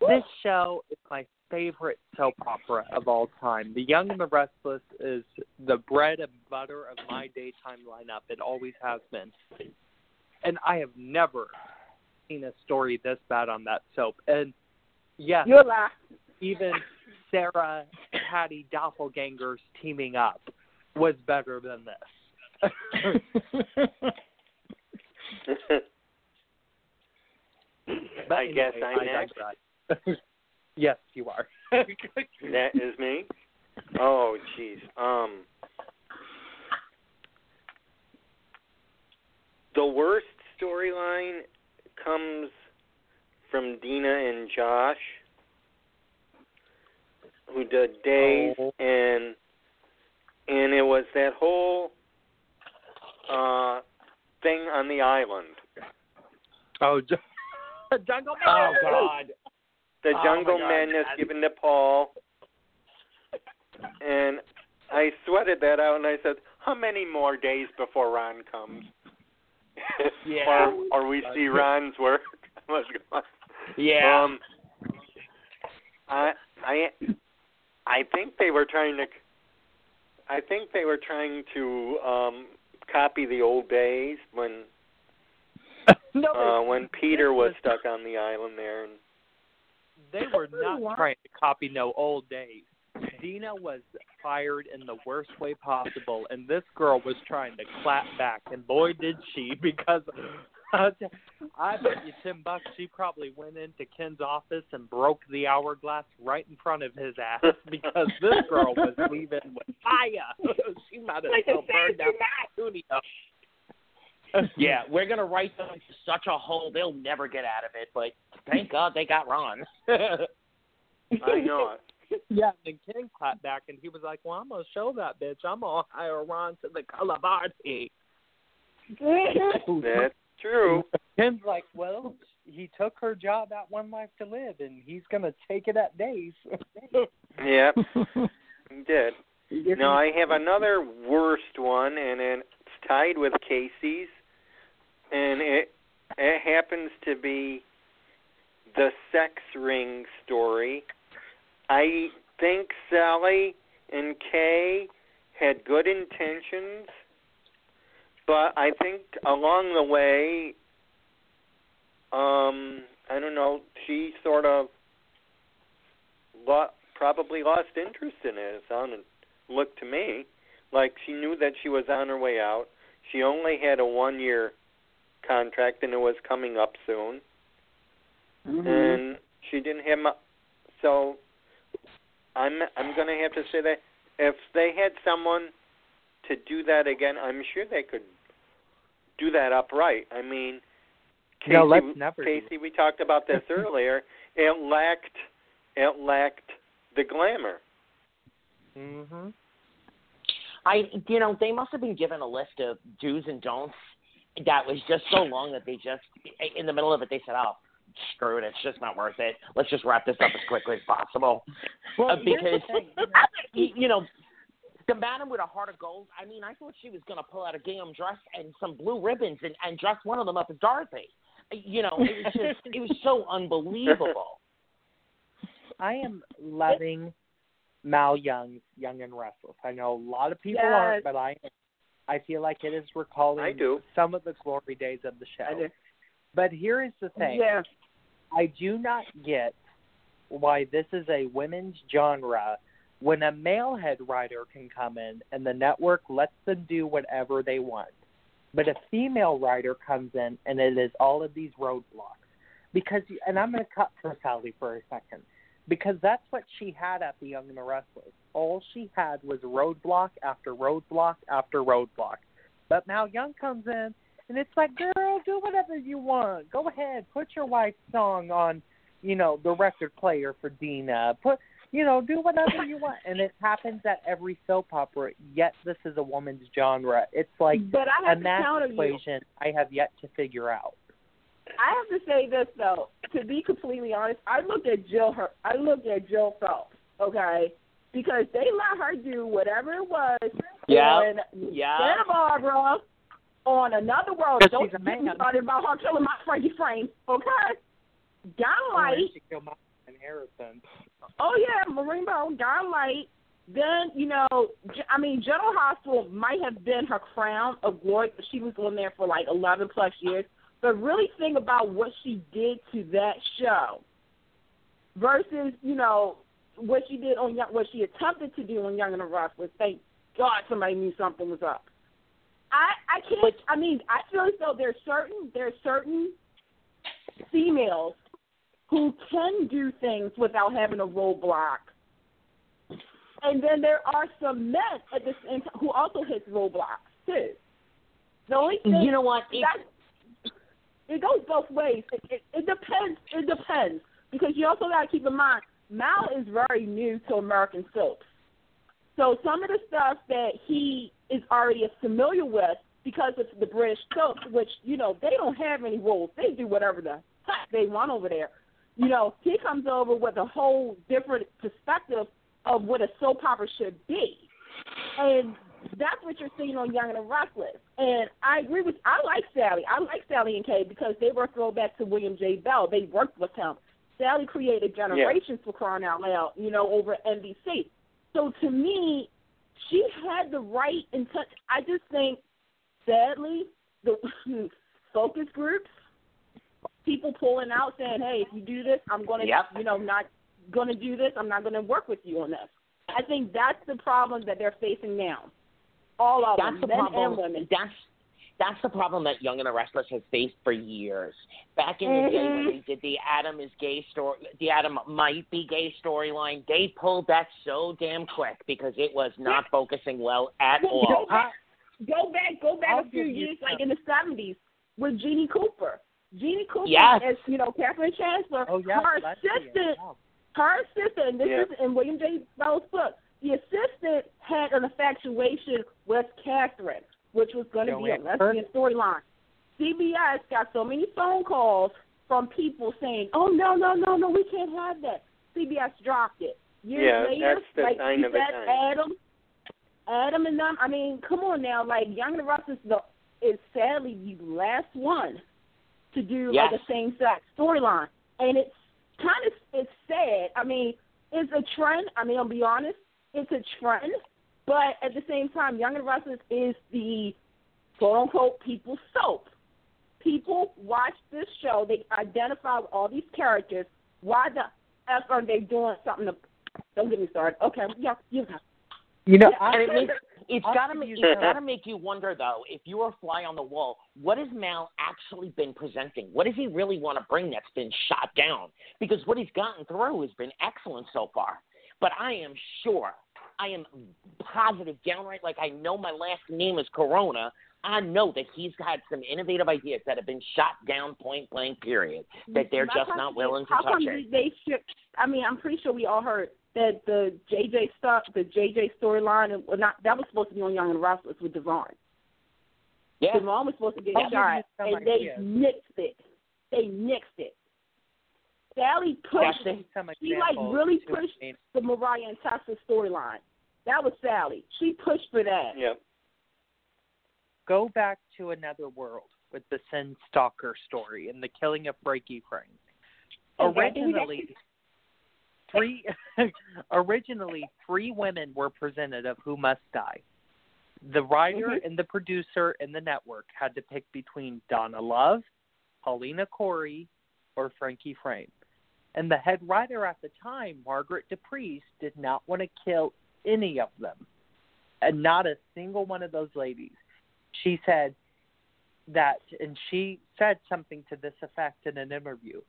this show is my favorite soap opera of all time. The Young and the Restless is the bread and butter of my daytime lineup. It always has been. And I have never seen a story this bad on that soap. And yes, You're even Sarah Patty doppelgangers teaming up was better than this. But I guess anyway, I'm I next. yes, you are. that is me. Oh, jeez. Um, the worst storyline comes from Dena and Josh, who did Days, Oh. and and it was that whole uh thing on the island, oh, Ju- Jungle Oh God. the Oh, Jungle my God, Madness given to Paul, and I sweated that out, and I said, "How many more days before Ron comes?" Yeah. or or we see Ron's work. What's going Yeah. Um, I I I think they were trying to. I think they were trying to um copy the old days when no, uh when Peter was stuck on the island there and they were not trying to copy no old days. Dena was fired in the worst way possible, and this girl was trying to clap back, and boy did she! Because I bet you ten bucks she probably went into Ken's office and broke the hourglass right in front of his ass because this girl was leaving with fire. she might have Like a still burned down the studio. Yeah, we're gonna write them into such a hole they'll never get out of it. But thank God they got Ron. I know it. Yeah, and then Ken clapped back and he was like, Well, I'm gonna show that bitch. I'm gonna hire Ron to the color party. That's true. Ken's like, Well, he took her job at One Life to Live and he's gonna take it at days. yeah. he did. Now I have another worst one, and it's tied with Casey's, and it it happens to be the sex ring story. I think Sally and Kay had good intentions, but I think along the way, um, I don't know, she sort of lo- probably lost interest in it. It sounded looked to me like she knew that she was on her way out. She only had a one year contract and it was coming up soon. Mm-hmm. And she didn't have mu- so I'm I'm going to have to say that if they had someone to do that again, I'm sure they could do that upright. I mean, Casey, No, let's never Casey, we talked about this earlier. It lacked it lacked the glamour. Mm mhm. I, you know, they must have been given a list of do's and don'ts that was just so long that they just, in the middle of it, they said, "Oh, screw it, it's just not worth it. Let's just wrap this up as quickly as possible." Well, Uh, because you know, you know, the madam with a heart of gold. I mean, I thought she was going to pull out a gingham dress and some blue ribbons and, and dress one of them up as Dorothy. You know, it was just, it was so unbelievable. I am loving Mal Young's Young and Restless. I know a lot of people Yes. aren't, but I I feel like it is recalling I do. some of the glory days of the I show. do. But here is the thing. Yeah. I do not get why this is a women's genre when a male head writer can come in and the network lets them do whatever they want. But a female writer comes in and it is all of these roadblocks. Because and I'm gonna cut for Sally for a second. Because that's what she had at the Young and the Restless. All she had was roadblock after roadblock after roadblock. But now Young comes in and it's like, girl, do whatever you want. Go ahead, put your wife's song on, you know, the record player for Dina. Put, you know, do whatever you want. And it happens at every soap opera. Yet this is a woman's genre. It's like but I a have to math counter you. equation I have yet to figure out. I have to say this though. To be completely honest, I look at Jill. Her, I look at Jill Phelps. Okay, because they let her do whatever it was Yeah. on Yeah. Santa Barbara, on Another World. Don't she's a man. started about her killing my Frankie Frame. Okay, Oh, Dynamite. she killed my and Harrison. Oh yeah, Marimba, Don Light. Then you know, I mean, General Hospital might have been her crown of glory. She was on there for like eleven plus years. But really think about what she did to that show versus you know what she did on what she attempted to do on Young and the Restless. Thank God somebody knew something was up. I I can't. I mean, I feel as though there's certain there's certain females who can do things without having a roadblock. And then there are some men at the same time who also hit roadblocks too. The only thing you know what it, it goes both ways. It, it, it depends. It depends because you also got to keep in mind Mal is very new to American soaps. So some of the stuff that he is already familiar with because it's the British soaps, which you know they don't have any rules. They do whatever the heck they want over there you know, he comes over with a whole different perspective of what a soap opera should be. And that's what you're seeing on Young and the Restless. And I agree with I like Sally. I like Sally and Kay because they were throwback to William J. Bell. They worked with him. Sally created generations yeah. for crying out loud, you know, over NBC. So to me, she had the right intent. I just think, sadly, the focus groups people pulling out saying, "Hey, if you do this, I'm going to, yep. you know, not going to do this. I'm not going to work with you on this." I think that's the problem that they're facing now. All of that's them, the men problem. and women. That's that's the problem that Young and the Restless has faced for years. Back in the mm-hmm. day when they did the Adam is gay story, the Adam might be gay storyline, they pulled that so damn quick because it was not yeah. focusing well at go all. Back, go back, go back I'll a few give you years, like in the seventies, with Jeannie Cooper. Jeannie Cooper, yes. as you know, Catherine Chancellor, oh, yeah, her assistant, her assistant, and this yeah. is in William J. Bell's book. The assistant had an infatuation with Catherine, which was going to be a lesbian storyline. CBS got so many phone calls from people saying, "Oh no, no, no, no, we can't have that." CBS dropped it. Years yeah, later, that's the like sign of a said, time. Adam, Adam and them. I mean, come on now, like Young and the Restless the is sadly the last one to do yes. like a same sex storyline, and it's kind of it's sad. I mean, it's a trend. I mean, I'll be honest, it's a trend, but at the same time, Young and Restless is the quote unquote people soap. People watch this show, they identify with all these characters. Why the f are they doing something? To, don't get me started. Okay, yeah, you go. You know, and it makes it's I'll gotta make you it's some. gotta make you wonder though, if you're a fly on the wall, what has Mal actually been presenting? What does he really want to bring that's been shot down? Because what he's gotten through has been excellent so far. But I am sure, I am positive, downright like I know my last name is Corona. I know that he's had some innovative ideas that have been shot down point blank period. That they're My just not willing to how touch come it. They should. I mean, I'm pretty sure we all heard that the JJ stuff, the JJ storyline, and well, not that was supposed to be on Young and Restless with Devon. Yeah. Devon was supposed to get I'll shot, and they nixed it. They nixed it. Sally pushed. That's She like really pushed the Mariah and Tessa storyline. That was Sally. She pushed for that. Yep. Go back to another world with the Sin Stalker story and the killing of Frankie Frank. Originally, three originally three women were presented of who must die. The writer Mhm. and the producer and the network had to pick between Donna Love, Paulina Cory, or Frankie Frame. And the head writer at the time, Margaret DePriest, did not want to kill any of them. And not a single one of those ladies. She said that, and she said something to this effect in an interview.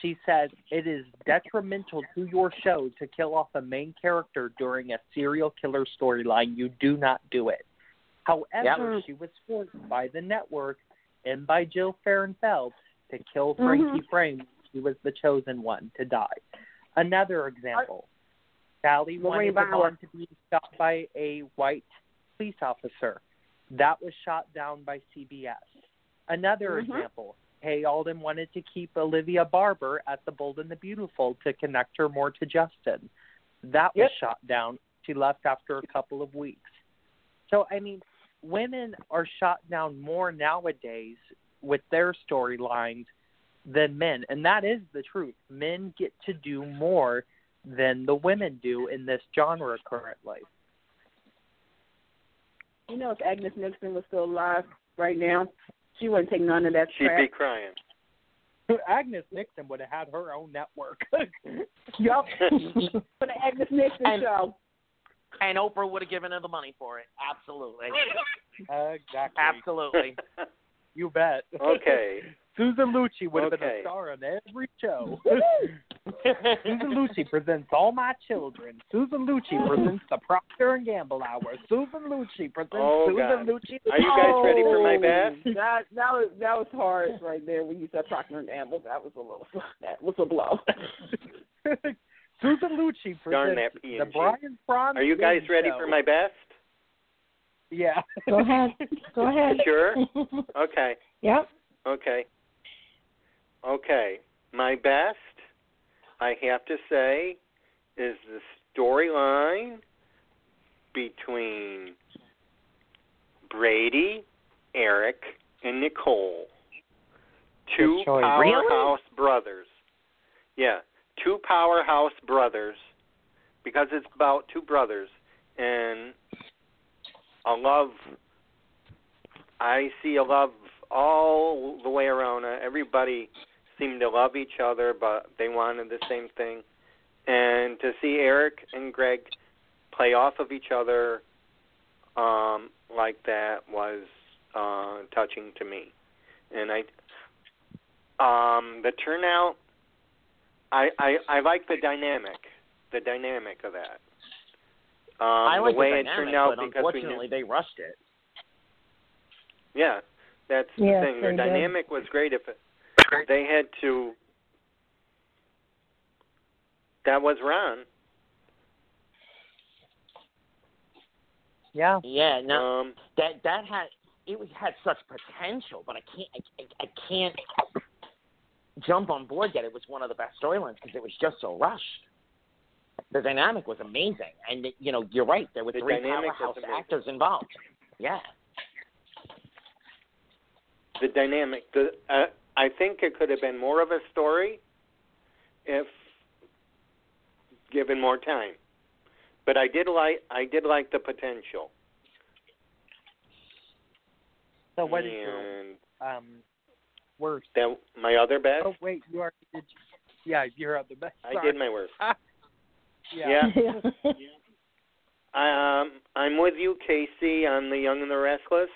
She said, It is detrimental to your show to kill off a main character during a serial killer storyline. You do not do it. However, Yep. she was forced by the network and by Jill Farren Phelps to kill mm-hmm. Frankie Frame. She was the chosen one to die. Another example Sally Lorraine wanted Bauer. To be shot by a white police officer. That was shot down by CBS. Another Mhm. example Kay Alden wanted to keep Olivia Barber at the Bold and the Beautiful to connect her more to Justin. That was Yep. shot down. She left after a couple of weeks. So, I mean, women are shot down more nowadays with their storylines than men. And that is the truth. Men get to do more than the women do in this genre currently. You know, if Agnes Nixon was still alive right now, she wouldn't take none of that She'd crap. be crying. Agnes Nixon would have had her own network. Yup. For the Agnes Nixon And- show. And Oprah would have given her the money for it. Absolutely. exactly. Absolutely. You bet. okay. Susan Lucci would have been a star on every show. Susan Lucci presents All My Children. Susan Lucci presents the Procter and Gamble Hour. Susan Lucci presents Oh, Susan God. Lucci. Are you guys ready for my Oh, best? That that was that was hard right there when you said Procter and Gamble. That was a little that was a blow. Susan Lucci Darn presents that P&G. the Brian Frons. Are you guys ready Show. for my best? Yeah. Go ahead. Go ahead. Sure. Okay. yep. Okay. Okay. My best, I have to say, is the storyline between Brady, Eric, and Nicole. Two powerhouse brothers. Yeah, two powerhouse brothers because it's about two brothers and a love I see a love all the way around. Uh, Everybody seemed to love each other, but they wanted the same thing. And to see Eric and Greg play off of each other um, like that was uh, touching to me. And I, um, the turnout, I, I I like the dynamic, the dynamic of that. Um, I like the way the it turned out because we knew unfortunately they rushed it. yeah, that's Yes, the thing. they Their did. dynamic was great. If it, they had to, that was Ron. Yeah. Yeah, no, Um, that that had it was had such potential, but I can't I, I, I can't jump on board yet. It was one of the best storylines because it was just so rushed. The dynamic was amazing, and you know you're right. There were The three powerhouse actors involved. Yeah, the dynamic. The uh, I think it could have been more of a story if given more time. But I did like I did like the potential. So what is your um worst? that my other best? Oh wait, you already did. Yeah, you're at the best. I did my worst. Yeah. Yeah. Um, I'm with you, Casey, on the Young and the Restless.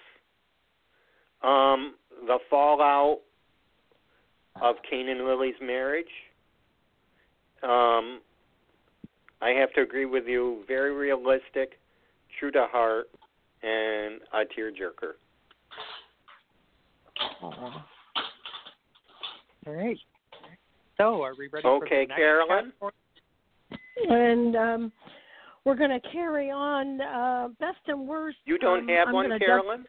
Um, the fallout of Cane and Lily's marriage. Um, I have to agree with you. Very realistic, true to heart, and a tearjerker. All right. So, are we ready for Okay, the next Carolyn? category? And um, we're going to carry on uh, best and worst. You don't have one, gonna dove- Carolyn?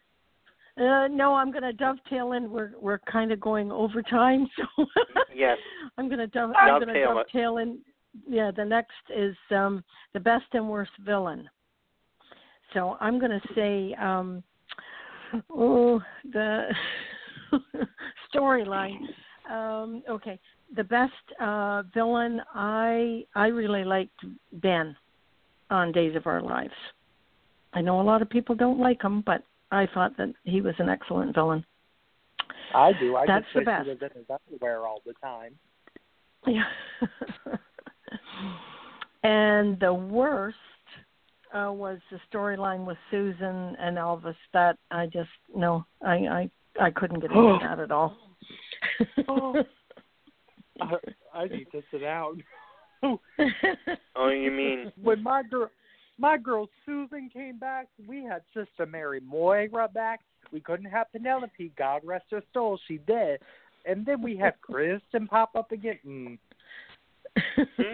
uh, no, I'm going to dovetail in. We're we're kind of going overtime, so Yes. I'm going to dove, I'm going to dovetail in. Yeah, the next is um, the best and worst villain. So I'm going to say, um, oh, the storyline. Um, okay, the best uh, villain. I I really liked Ben on Days of Our Lives. I know a lot of people don't like him, but I thought that he was an excellent villain. I do. I That's just the wish best. he was in his underwear all the time. Yeah. and the worst uh, was the storyline with Susan and Elvis. That I just no, I I I couldn't get into that at all. I, I need to sit down. Oh, you mean when my girl, my girl Susan came back, we had Sister Mary Moira back. We couldn't have Penelope. God rest her soul, she did. And then we had Kristen pop up again. Mm.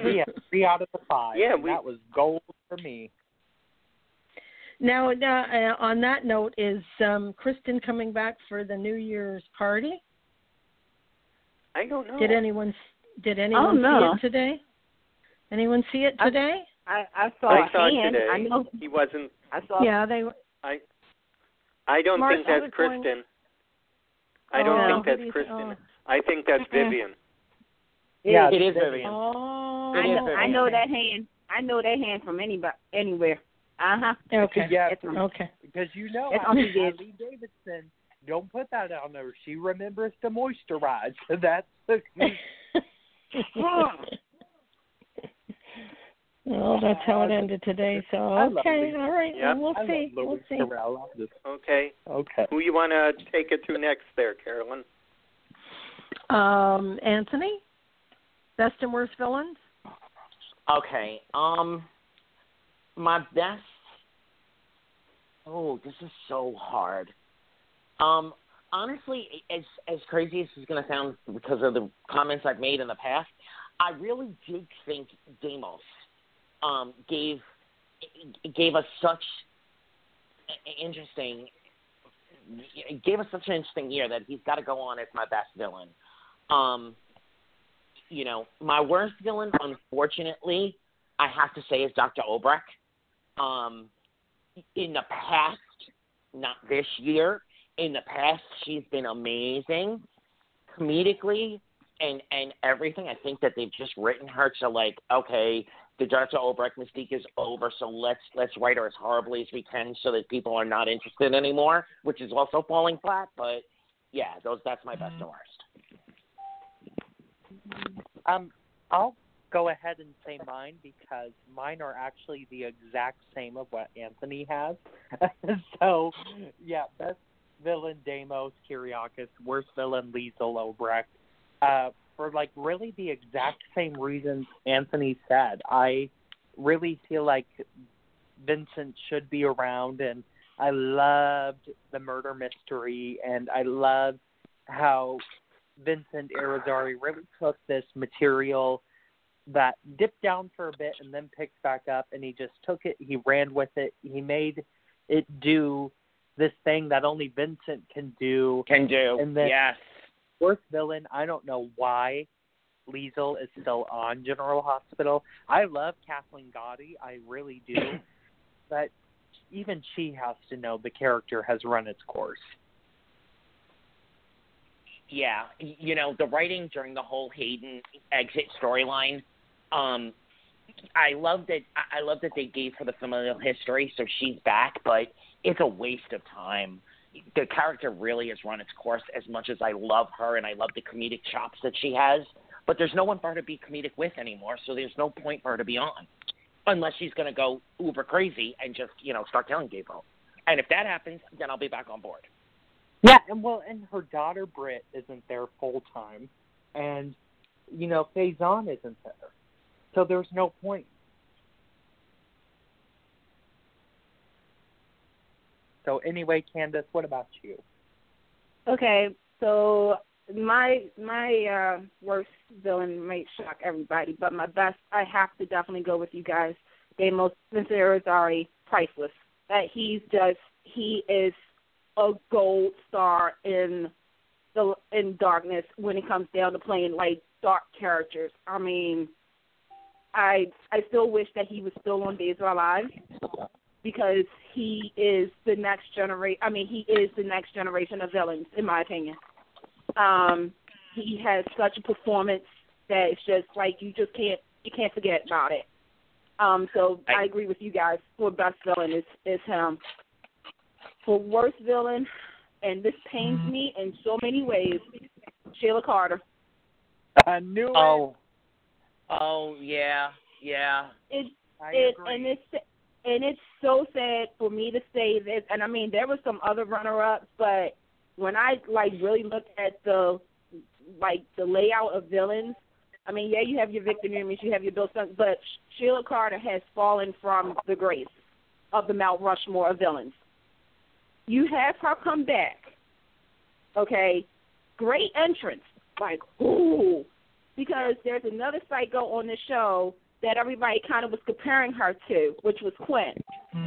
We had three out of the five. Yeah, we- that was gold for me. now, now uh, on that note, is um, Kristen coming back for the New Year's party? I don't know. Did anyone did anyone see no. it today? Anyone see it today? I I saw I a saw it hand. today. I know. He wasn't. I saw. yeah, they. were. I I don't Mark, think I that's was going- Kristen. I don't Oh, think that's you- Kristen. oh. I think that's Vivian. Yeah, it is Vivian. Vivian. Oh, Oh, I know, It is I know that hand. I know that hand from anybody, anywhere. Uh huh. Okay. Yeah, It's Okay. because you know It's how on the Davidson. Don't put that on her. She remembers to moisturize. That's the well, that's how it ended today. So okay, all right. Yep. We'll I see. We'll see. Carell. I'm just- Okay. Okay. Who you want to take it to next there, Carolyn? Um, Anthony, best and worst villains. Okay. Um, my best. Oh, this is so hard. Um, honestly, as as crazy as is going to sound because of the comments I've made in the past, I really did think Deimos um, gave gave us such interesting gave us such an interesting year that he's got to go on as my best villain. Um, you know, my worst villain, unfortunately, I have to say is Dr. Obrecht. Um, in the past, not this year, in the past, she's been amazing, comedically and and everything. I think that they've just written her to like, okay, the Dr. Obrecht mystique is over, so let's let's write her as horribly as we can, so that people are not interested anymore, which is also falling flat. But yeah, those that's my best and worst. Um, I'll go ahead and say mine because mine are actually the exact same of what Anthony has. so, yeah, best villain Deimos Kyriakis, worst villain Liesel Obrecht. Uh, for like really the exact same reasons Anthony said. I really feel like Vincent should be around, and I loved the murder mystery, and I loved how Vincent Irizarry really took this material that dipped down for a bit and then picked back up, and he just took it, he ran with it, he made it do this thing that only Vincent can do. Can do. And then- yes. Worst villain, I don't know why Liesel is still on General Hospital. I love Kathleen Gati, I really do, but even she has to know the character has run its course. yeah, you know, the writing during the whole Hayden exit storyline, um, I love that. I love that they gave her the familial history, so she's back. But it's a waste of time. The character really has run its course. As much as I love her and I love the comedic chops that she has, but there's no one for her to be comedic with anymore. So there's no point for her to be on, unless she's going to go uber crazy and just you know start telling people. And if that happens, then I'll be back on board. Yeah, and well, and her daughter Britt isn't there full time, and you know Faison isn't there, so there's no point. So anyway, Candace, what about you? Okay, so my my uh worst villain might shock everybody, but my best I have to definitely go with you guys. Deimos Vincent Irizarry, priceless. That he's just he is a gold star in the in darkness when it comes down to playing like dark characters. I mean, I I still wish that he was still on Days of Our Lives because he is the next generation. I mean, he is the next generation of villains, in my opinion. Um, he has such a performance that it's just like you just can't you can't forget about it. Um, so I, I- agree with you guys. For best villain is is him. For worst villain, and this pains me in so many ways, Sheila Carter. I knew it. Oh, yeah, yeah. It I it agree. and it's and it's so sad for me to say this and I mean there were some other runner ups but when I like really look at the like the layout of villains, I mean yeah you have your Victor Newmans, you have your Bill but Sheila Carter has fallen from the grace of the Mount Rushmore of villains. You have her come back. Okay. Great entrance. Like, ooh. Because there's another psycho on the show that everybody kind of was comparing her to, which was Quinn.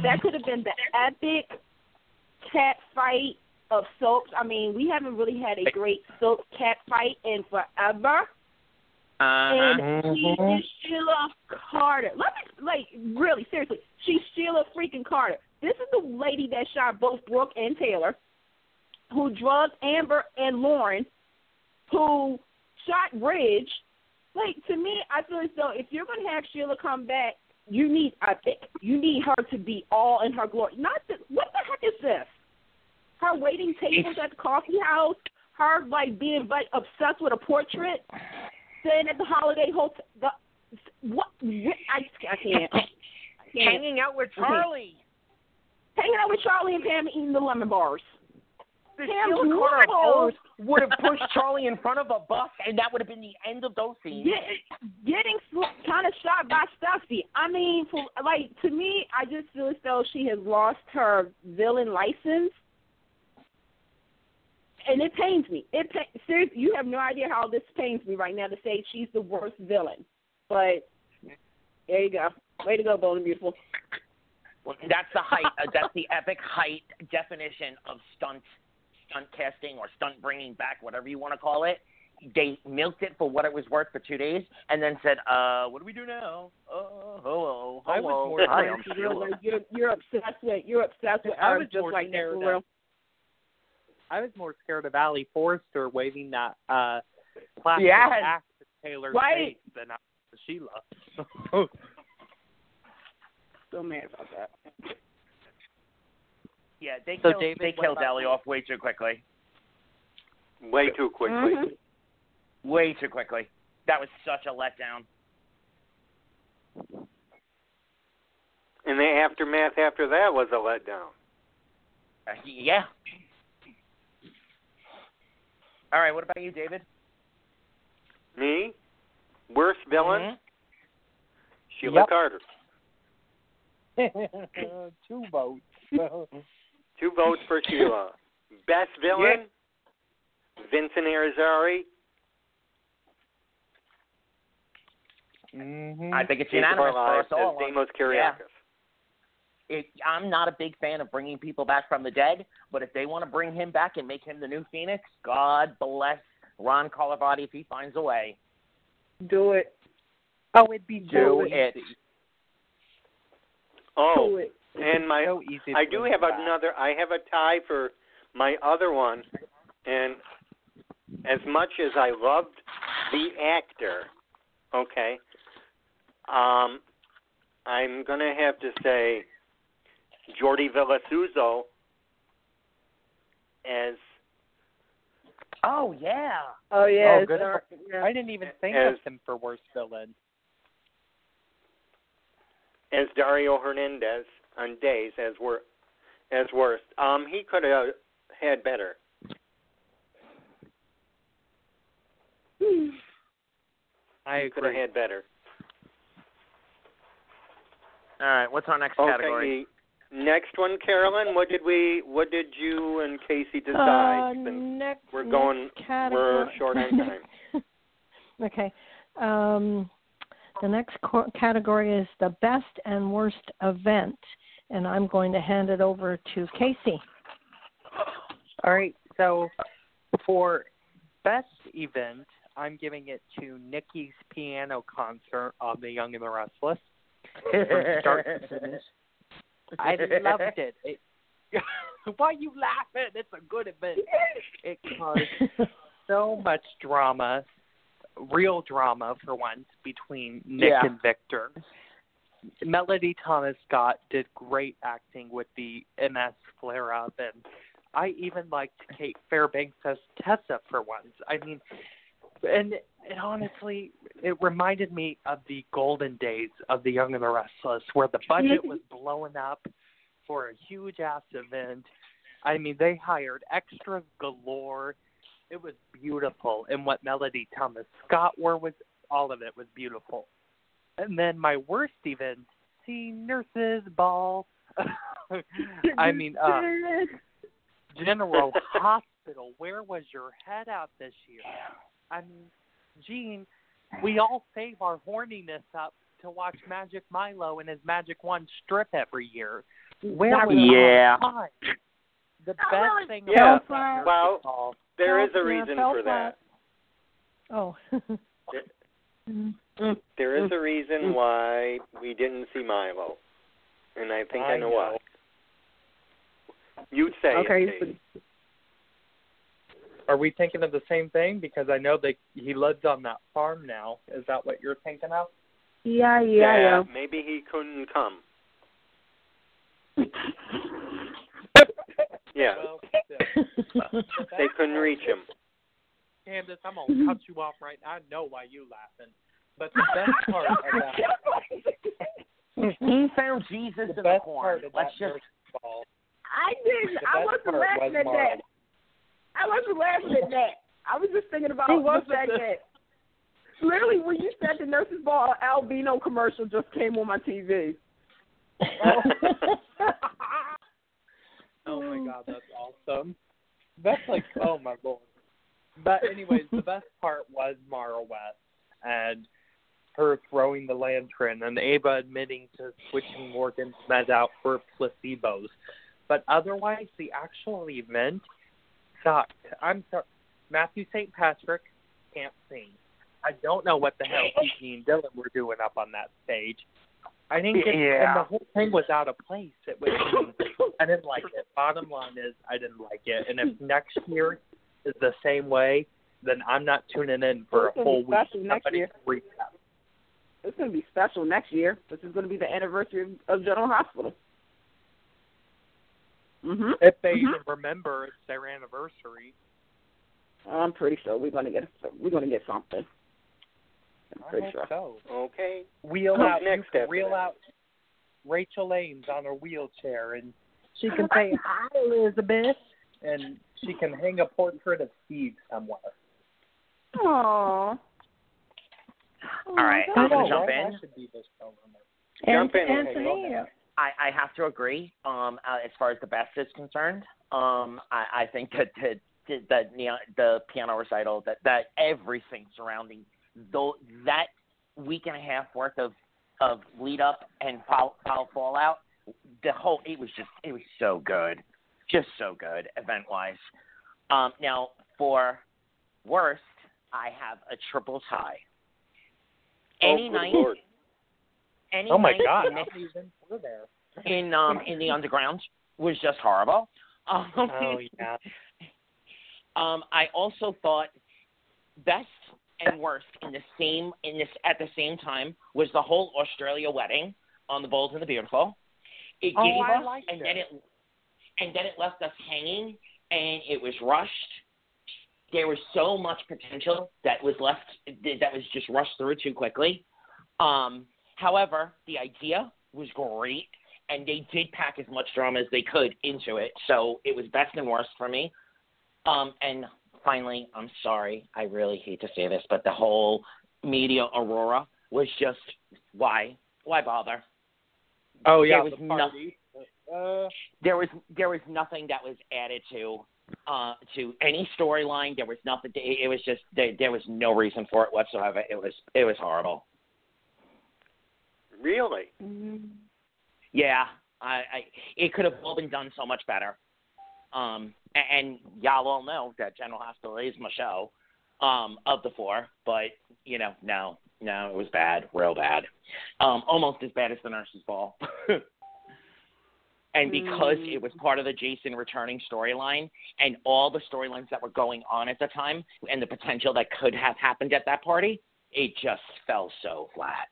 That could have been the epic cat fight of soaps. I mean, we haven't really had a great soap cat fight in forever. Uh-huh. And she is Sheila Carter. Let me, like, really, seriously, she's Sheila freaking Carter. This is the lady that shot both Brooke and Taylor, who drugged Amber and Lauren, who shot Ridge, like to me, I feel as though if you're gonna have Sheila come back, you need Epic. You need her to be all in her glory. Not the, what the heck is this? Her waiting tables at the coffee house. Her like being like obsessed with a portrait. Staying at the Holiday Hotel. The, what? I, I can't. I can't. Hanging out with Charlie. Hanging out with Charlie and Pam eating the lemon bars. The Pam's Sheila Carter noodles. pose would have pushed Charlie in front of a bus, and that would have been the end of those scenes. Get, getting kind of shot by Stuffy. I mean, for like to me, I just feel as though she has lost her villain license, and it pains me. It seriously, you have no idea how this pains me right now to say she's the worst villain. But there you go. Way to go, Bold and Beautiful. Well, that's the height. Uh, that's the epic height definition of stunt, stunt casting or stunt bringing back, whatever you want to call it. They milked it for what it was worth for two days, and then said, "Uh, what do we do now? Oh, hello, I was hello. more Hi, I'm scared You're, Sheila." like, you're, you're obsessed with you're obsessed with I was just like that scared of- I was more scared of Aly Forrester waving that uh plastic Yes. axe at Taylor's Right. face than I was Sheila. So mad about that. Yeah, they So, killed, David, they killed Ellie you? off way too quickly. Way too quickly. Mhm. Way too quickly. That was such a letdown. And the aftermath after that was a letdown. Uh, yeah. All right, what about you, David? Me? Worst villain? Mhm. Sheila Yep. Carter. Two votes. Two votes for Sheila. Best villain? Vincent Irizarry. mm-hmm. I think it's Jason unanimous for Barlives us all. as Deimos Kyriakis. it, I'm not a big fan of bringing people back from the dead, but if they want to bring him back and make him the new Phoenix, God bless Ron Carlivati if he finds a way. Do it. Oh, it'd be Do so it. easy. Oh, Do it. And my so easy. I do have back. another. I have a tie for my other one, and as much as I loved the actor, okay, um, I'm gonna have to say Jordi Vilasuso as Oh yeah. Oh yeah. Oh, good. dark, yeah. I didn't even think As- of him for worst villain. as Dario Hernandez on Days as wor as worst. Um, he could have had better. I He could have had better. All right, what's our next category? Next one, Carolyn. What did we? What did you and Casey decide? Uh, next, we're going- next category. we're short on time. okay. Um, the next co- category is the best and worst event, and I'm going to hand it over to Casey. All right. So for best event, I'm giving it to Nikki's piano concert on The Young and the Restless. From start to finish. I loved it. it why you laughing? It's a good event. It caused so much drama, real drama for once, between Nick Yeah. and Victor. Melody Thomas Scott did great acting with the MS flare up, and I even liked Cait Fairbanks as Tessa for once. I mean, and it honestly, it reminded me of the golden days of The Young and the Restless, where the budget was blowing up for a huge ass event. I mean, they hired extras galore. It was beautiful, and what Melody Thomas Scott wore was all of it was beautiful. And then my worst event, see Nurses Ball. I mean, uh, General Hospital. Where was your head at this year? I mean, Gene, we all save our horniness up to watch Magic Milo and his Magic One strip every year. Where was Yeah. our time? The Not best really. thing Yeah. about that Well, Nurses There is a reason felt for that. Oh. Mm. There is a reason why we didn't see Milo, and I think I, I know, know. why. You'd say Okay, it, Kate. Are we thinking of the same thing? Because I know that he lives on that farm now. Is that what you're thinking of? Yeah, yeah, yeah. maybe he couldn't come. Yeah, Well, they couldn't reach him. Candace, I'm gonna cut you off right. now. I know why you laughing, but the best part of that, he found Jesus the in the corn. Let's just ball, I didn't. I wasn't laughing was at Marla. that. I wasn't laughing at that. I was just thinking about Who the wasn't fact the- that literally when you said the nurses ball albino commercial just came on my TV. Oh my god, that's awesome. That's like, oh my lord. But anyways, the best part was Maura West and her throwing the lantern and Ava admitting to switching Morgan's meds out for placebos. But otherwise, the actual event sucked. I'm sorry. Matthew St. Patrick can't sing. I don't know what the hell Kiki and Dillon were doing up on that stage. I didn't get, and the whole thing was out of place. It was I didn't like it. Bottom line is, I didn't like it. And if next year is the same way, then I'm not tuning in for a full week. special next Somebody year. recap. It's going to be special next year. This is going to be the anniversary of, of General Hospital. Mhm. If they Mhm. even remember it's their anniversary. I'm pretty sure we're going to get we're going to get something. I'm I pretty hope sure. so. Okay. Wheel Who's out, you next can after reel that? out Rachel Ames on her wheelchair, and she can say hi, Elizabeth, and she can hang a portrait of Steve somewhere. Aww. All right, I I'm gonna jump in. I should be this showrunner. Jump in. Anthony, Okay, go ahead. I, I have to agree. Um, uh, as far as the best is concerned, um, I, I think that the the the, neo- the piano recital that that everything surrounding though that week and a half worth of of lead up and foul, foul fallout, the whole it was just it was so good, just so good event wise. Um, now for worst, I have a triple tie. Any oh, night, Lord. any Oh my night God! in How this many events were there? in um in the underground was just horrible. Um, Oh yeah. um, I also thought best and worst in the same in this at the same time was the whole Australia wedding on the Bold and the Beautiful. It Oh, gave I us and it. then it and then it left us hanging and it was rushed. There was so much potential that was left that was just rushed through too quickly. Um, however, the idea was great and they did pack as much drama as they could into it. So it was best and worst for me. Um, and finally, I'm sorry, I really hate to say this, but the whole media aurora was just why why bother? Oh yeah, There was the no- Uh, There was there was nothing that was added to uh to any storyline. There was nothing. It it was just there, there was no reason for it whatsoever. It was it was horrible. Really? Yeah, I, I it could have all been done so much better. Um, a- and, y'all all know that General Hospital is my show um, of the four, but you know, no, no, it was bad, real bad, um, almost as bad as the Nurses Ball. and because mm. it was part of the Jason returning storyline, and all the storylines that were going on at the time, and the potential that could have happened at that party, it just fell so flat.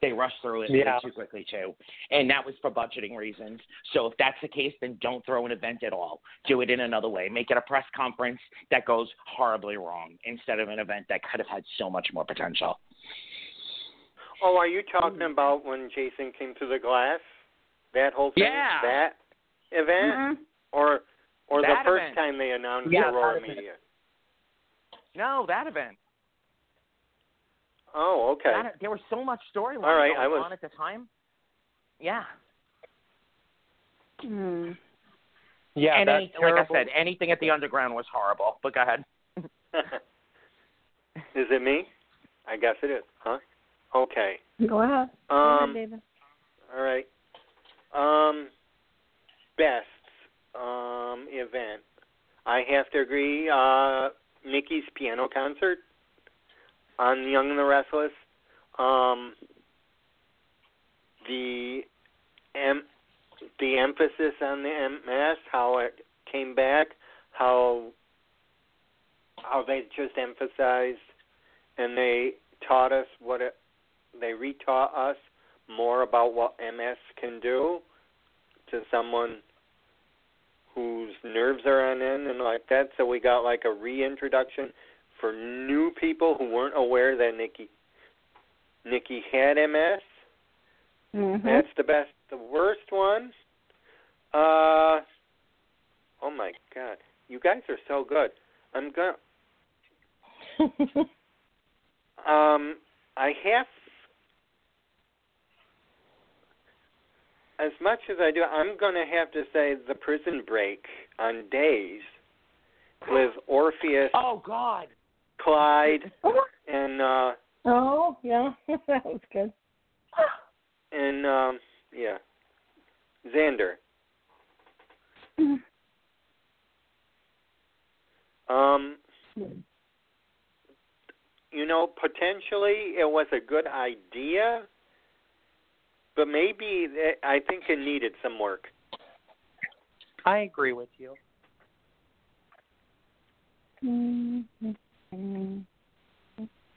They rushed through it Yeah. too quickly too, and that was for budgeting reasons. So if that's the case, then don't throw an event at all. Do it in another way. Make it a press conference that goes horribly wrong instead of an event that could have had so much more potential. Oh, are you talking about when Jason came through the glass? That whole thing? Yeah. That event? Mhm. Or or the first event. time they announced Yeah, Aurora that. Media? No, that event. Oh, okay. That, there was so much storyline All right, going I was- on at the time. Yeah, Hmm. yeah, and that any, like I said, anything at the underground was horrible. But go ahead. is it me? I guess it is, huh? Okay. Go ahead. Go Um ahead, David. all right. Um best um event. I have to agree, uh Nikki's piano concert on Young and the Restless. Um the em- the emphasis on the MS, how it came back, how how they just emphasized and they taught us what it, they retaught us more about what MS can do to someone whose nerves are on end and like that. So we got like a reintroduction for new people who weren't aware that Nikki Nikki had MS. Mm-hmm. That's the best. The worst one. Uh. Oh my God, you guys are so good. I'm gonna. Um, I have. As much as I do, I'm going to have to say the Prison Break on Days with Orpheus, Oh God. Clyde, and uh oh, yeah, that was good. and um yeah, Xander. Um, you know, potentially it was a good idea, but maybe I think it needed some work. I agree with you. Do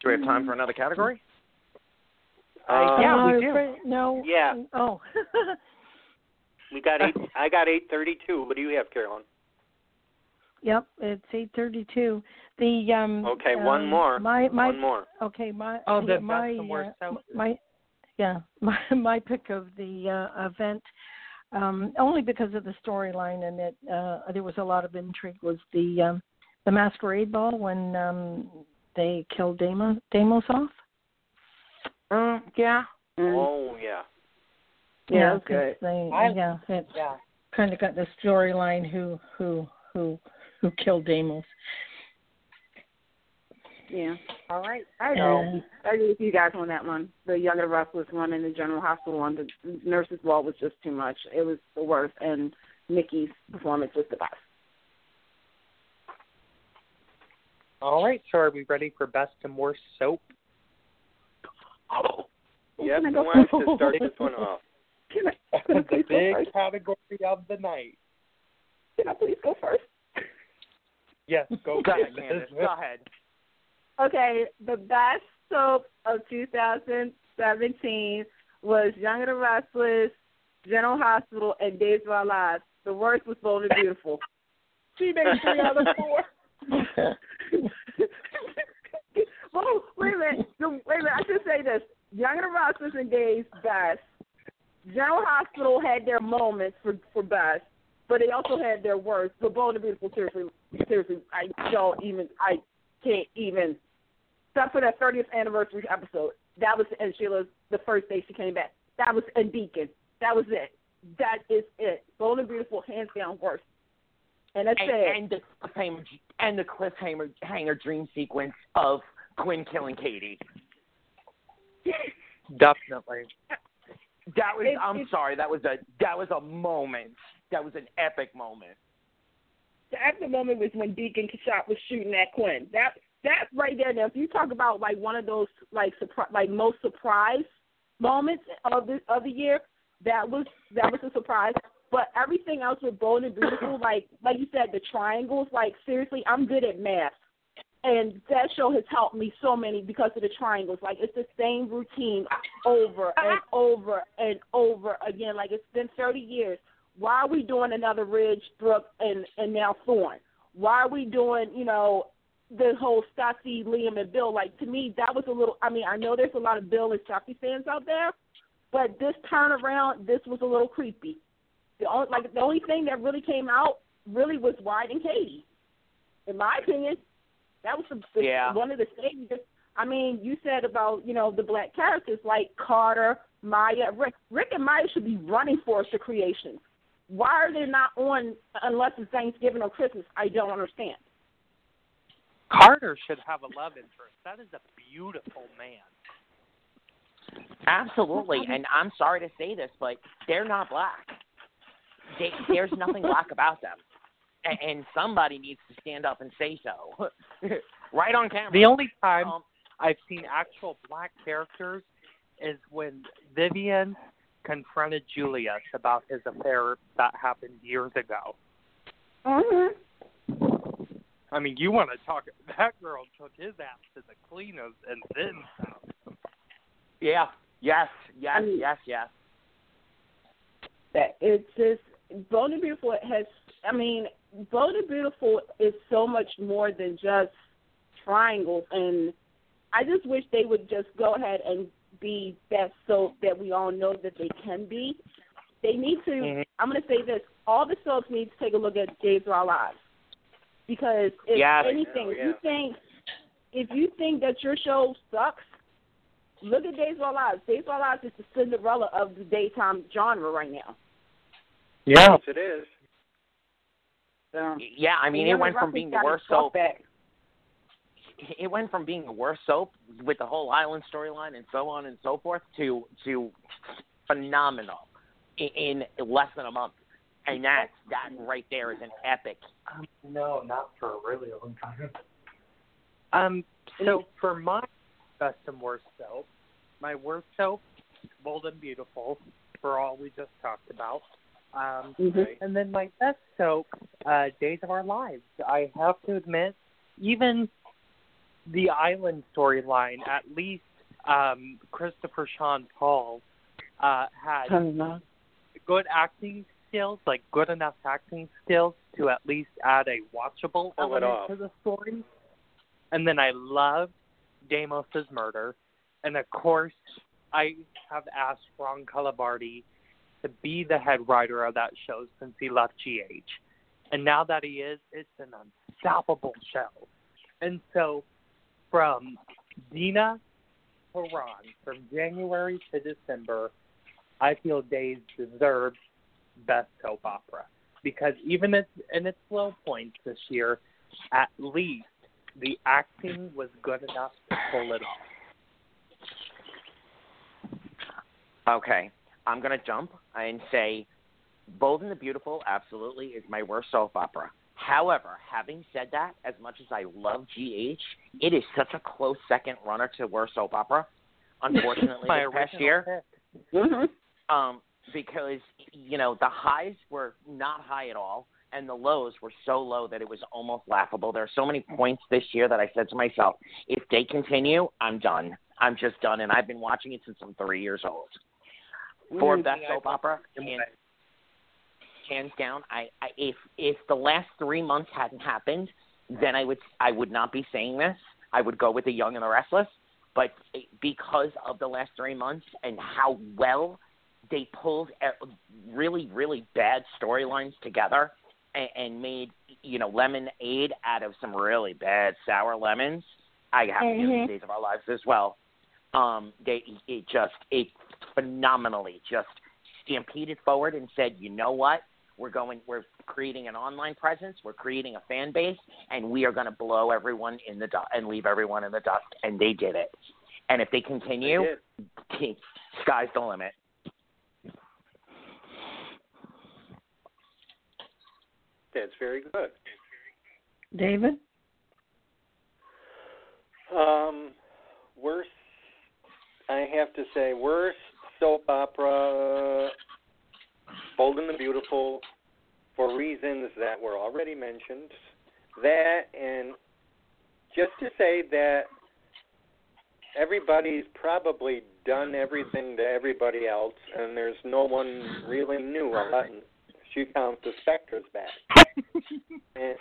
we have time for another category? Uh, yeah, no, we do. No. Yeah. Oh. we got eight. I got eight thirty-two. What do you have, Carolyn? Yep, it's eight thirty-two. The um. Okay, one um, more. My my. One more. Okay, my. Oh, the my best and worst uh, my. Yeah, my my pick of the uh, event, um, only because of the storyline and it. Uh, there was a lot of intrigue. Was the um, the masquerade ball when um, they killed Deimos Deimos off? Um, yeah. Oh yeah. Yeah, that's 'cause good. They, I- yeah, it Yeah. kind of got the storyline who who who who killed Deimos. Yeah. All right. I know. And- I agree with you guys on that one. The younger wrestlers one and the general hospital one. The nurses ball was just too much. It was the worst, and Nikki's performance was the best. All right. So are we ready for best and worst soap? Oh, yes, Can I who go wants to start this one off? Can I, can I the big first? category of the night. Can I please go first? Yes, go Go ahead. Candace. Go ahead. Okay, the best soap of 2017 was Young and the Restless, General Hospital, and Days of Our Lives. The worst was Bold and Beautiful. She made three out of four. oh, wait a minute. The, wait a minute. I should say this. Young and the Restless and Days best. General Hospital had their moments for for best, but they also had their worst. But Bold and Beautiful, seriously, seriously, I don't even. I can't even. Except for that 30th anniversary episode. That was and Sheila's the first day she came back. That was and Deacon. That was it. That is it. Bold and Beautiful, hands down, worst. And that's And, it. and the cliffhanger and the cliffhanger hanger dream sequence of Quinn killing Katie. Definitely. That was. It- I'm it- sorry. That was a. That was a moment. That was an epic moment. the active moment was when Deacon shot was shooting at Quinn. That that right there. Now, if you talk about like one of those like surpri- like most surprise moments of the of the year, that was that was a surprise. But everything else with Bold and Beautiful, like like you said, the triangles. Like seriously, I'm good at math, and that show has helped me so many because of the triangles. Like it's the same routine over and over and over again. Like it's been 30 years. Why are we doing another Ridge, Brooke, and and now Thorne? Why are we doing you know the whole Steffy, Liam, and Bill? Like to me, that was a little. I mean, I know there's a lot of Bill and Chucky fans out there, but this turnaround, this was a little creepy. The only like the only thing that really came out really was Wyatt and Katie, in my opinion. That was the, the, Yeah. one of the saviors. I mean, you said about you know the black characters like Carter, Maya, Rick. Rick and Maya should be running Forrester Creations. Why are they not on unless it's Thanksgiving or Christmas? I don't understand. Carter should have a love interest. That is a beautiful man. Absolutely. And I'm sorry to say this, but they're not black. They, there's nothing black about them. And, and somebody needs to stand up and say so. right on camera. The only time Um, I've seen actual black characters is when Vivian confronted Julius about his affair that happened years ago. Mm-hmm. I mean, you want to talk? that girl took his ass to the cleaners and then. Yeah. Yes. Yes. I mean- yes. Yes. that it's just Bold and Beautiful has I mean, Bold and Beautiful is so much more than just triangles and I just wish they would just go ahead and be that soap that we all know that they can be. They need to Mhm. I'm gonna say this, all the soaps need to take a look at Days of Our Lives. Because if Yes. anything, if yeah. you think if you think that your show sucks, look at Days of Our Lives. Days of Our Lives is the Cinderella of the daytime genre right now. Yeah. Yes, it is. So, Yeah. I mean, it went from being the worst soap. Back. It went from being the worst soap with the whole island storyline and so on and so forth to to phenomenal in, in less than a month. And that that right there is an epic. Um, no, not for a really long time. Um, so for my best and worst soap, my worst soap, Bold and Beautiful, for all we just talked about. Um, Mhm. And then my best soap, uh, Days of Our Lives. I have to admit, even the island storyline, at least um, Christopher Sean Paul uh, had good acting skills, like good enough acting skills to at least add a watchable Pull element to the story. And then I loved Deimos's murder, and of course I have asked Ron Carlivati to be the head writer of that show since he left GH, and now that he is, it's an unstoppable show. And so, from Dena to Ron, from January to December, I feel Days deserves best soap opera because even at, in its low points this year, at least the acting was good enough to pull it off. Okay, I'm gonna jump and say, Bold and the Beautiful absolutely is my worst soap opera. However, having said that, as much as I love GH, it is such a close second runner to worst soap opera. Unfortunately, My this past year. Mhm. um, because you know the highs were not high at all, and the lows were so low that it was almost laughable. There are so many points this year that I said to myself, if they continue, I'm done. I'm just done, and I've been watching it since I'm three years old. For Mhm. best soap opera, hands, hands down. I, I if if the last three months hadn't happened, then I would I would not be saying this. I would go with the Young and the Restless. But because of the last three months and how well they pulled uh, really really bad storylines together and, and made you know lemonade out of some really bad sour lemons, I have to give Mhm. the Days of Our Lives as well. Um, they it just it phenomenally just stampeded forward and said, you know what? We're going. We're creating an online presence. We're creating a fan base, and we are going to blow everyone in the dust and leave everyone in the dust. And they did it. And if they continue, They did. sky's the limit. That's very good. David? Um, worst, I have to say, worst soap opera, Bold and the Beautiful, for reasons that were already mentioned. That, and just to say that everybody's probably done everything to everybody else, and there's no one really new unless you count the Spectres back. and,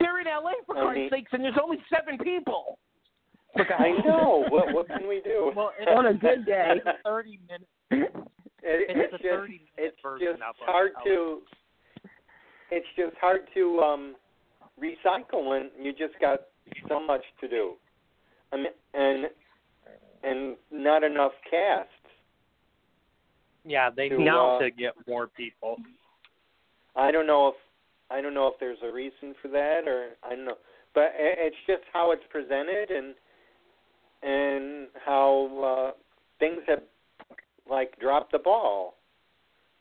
They're in LA for I Christ's mean- sakes, and there's only seven people. I know. What what can we do? Well, it's On a good day. it's thirty minute. It, It's it's just thirty minute it's just of it. hard to it's just hard to um recycle when you just got so much to do. I mean, and and not enough cast. Yeah, they to, need uh, to get more people. I don't know if I don't know if there's a reason for that or I don't know, but it's just how it's presented and and how uh, things have like dropped the ball.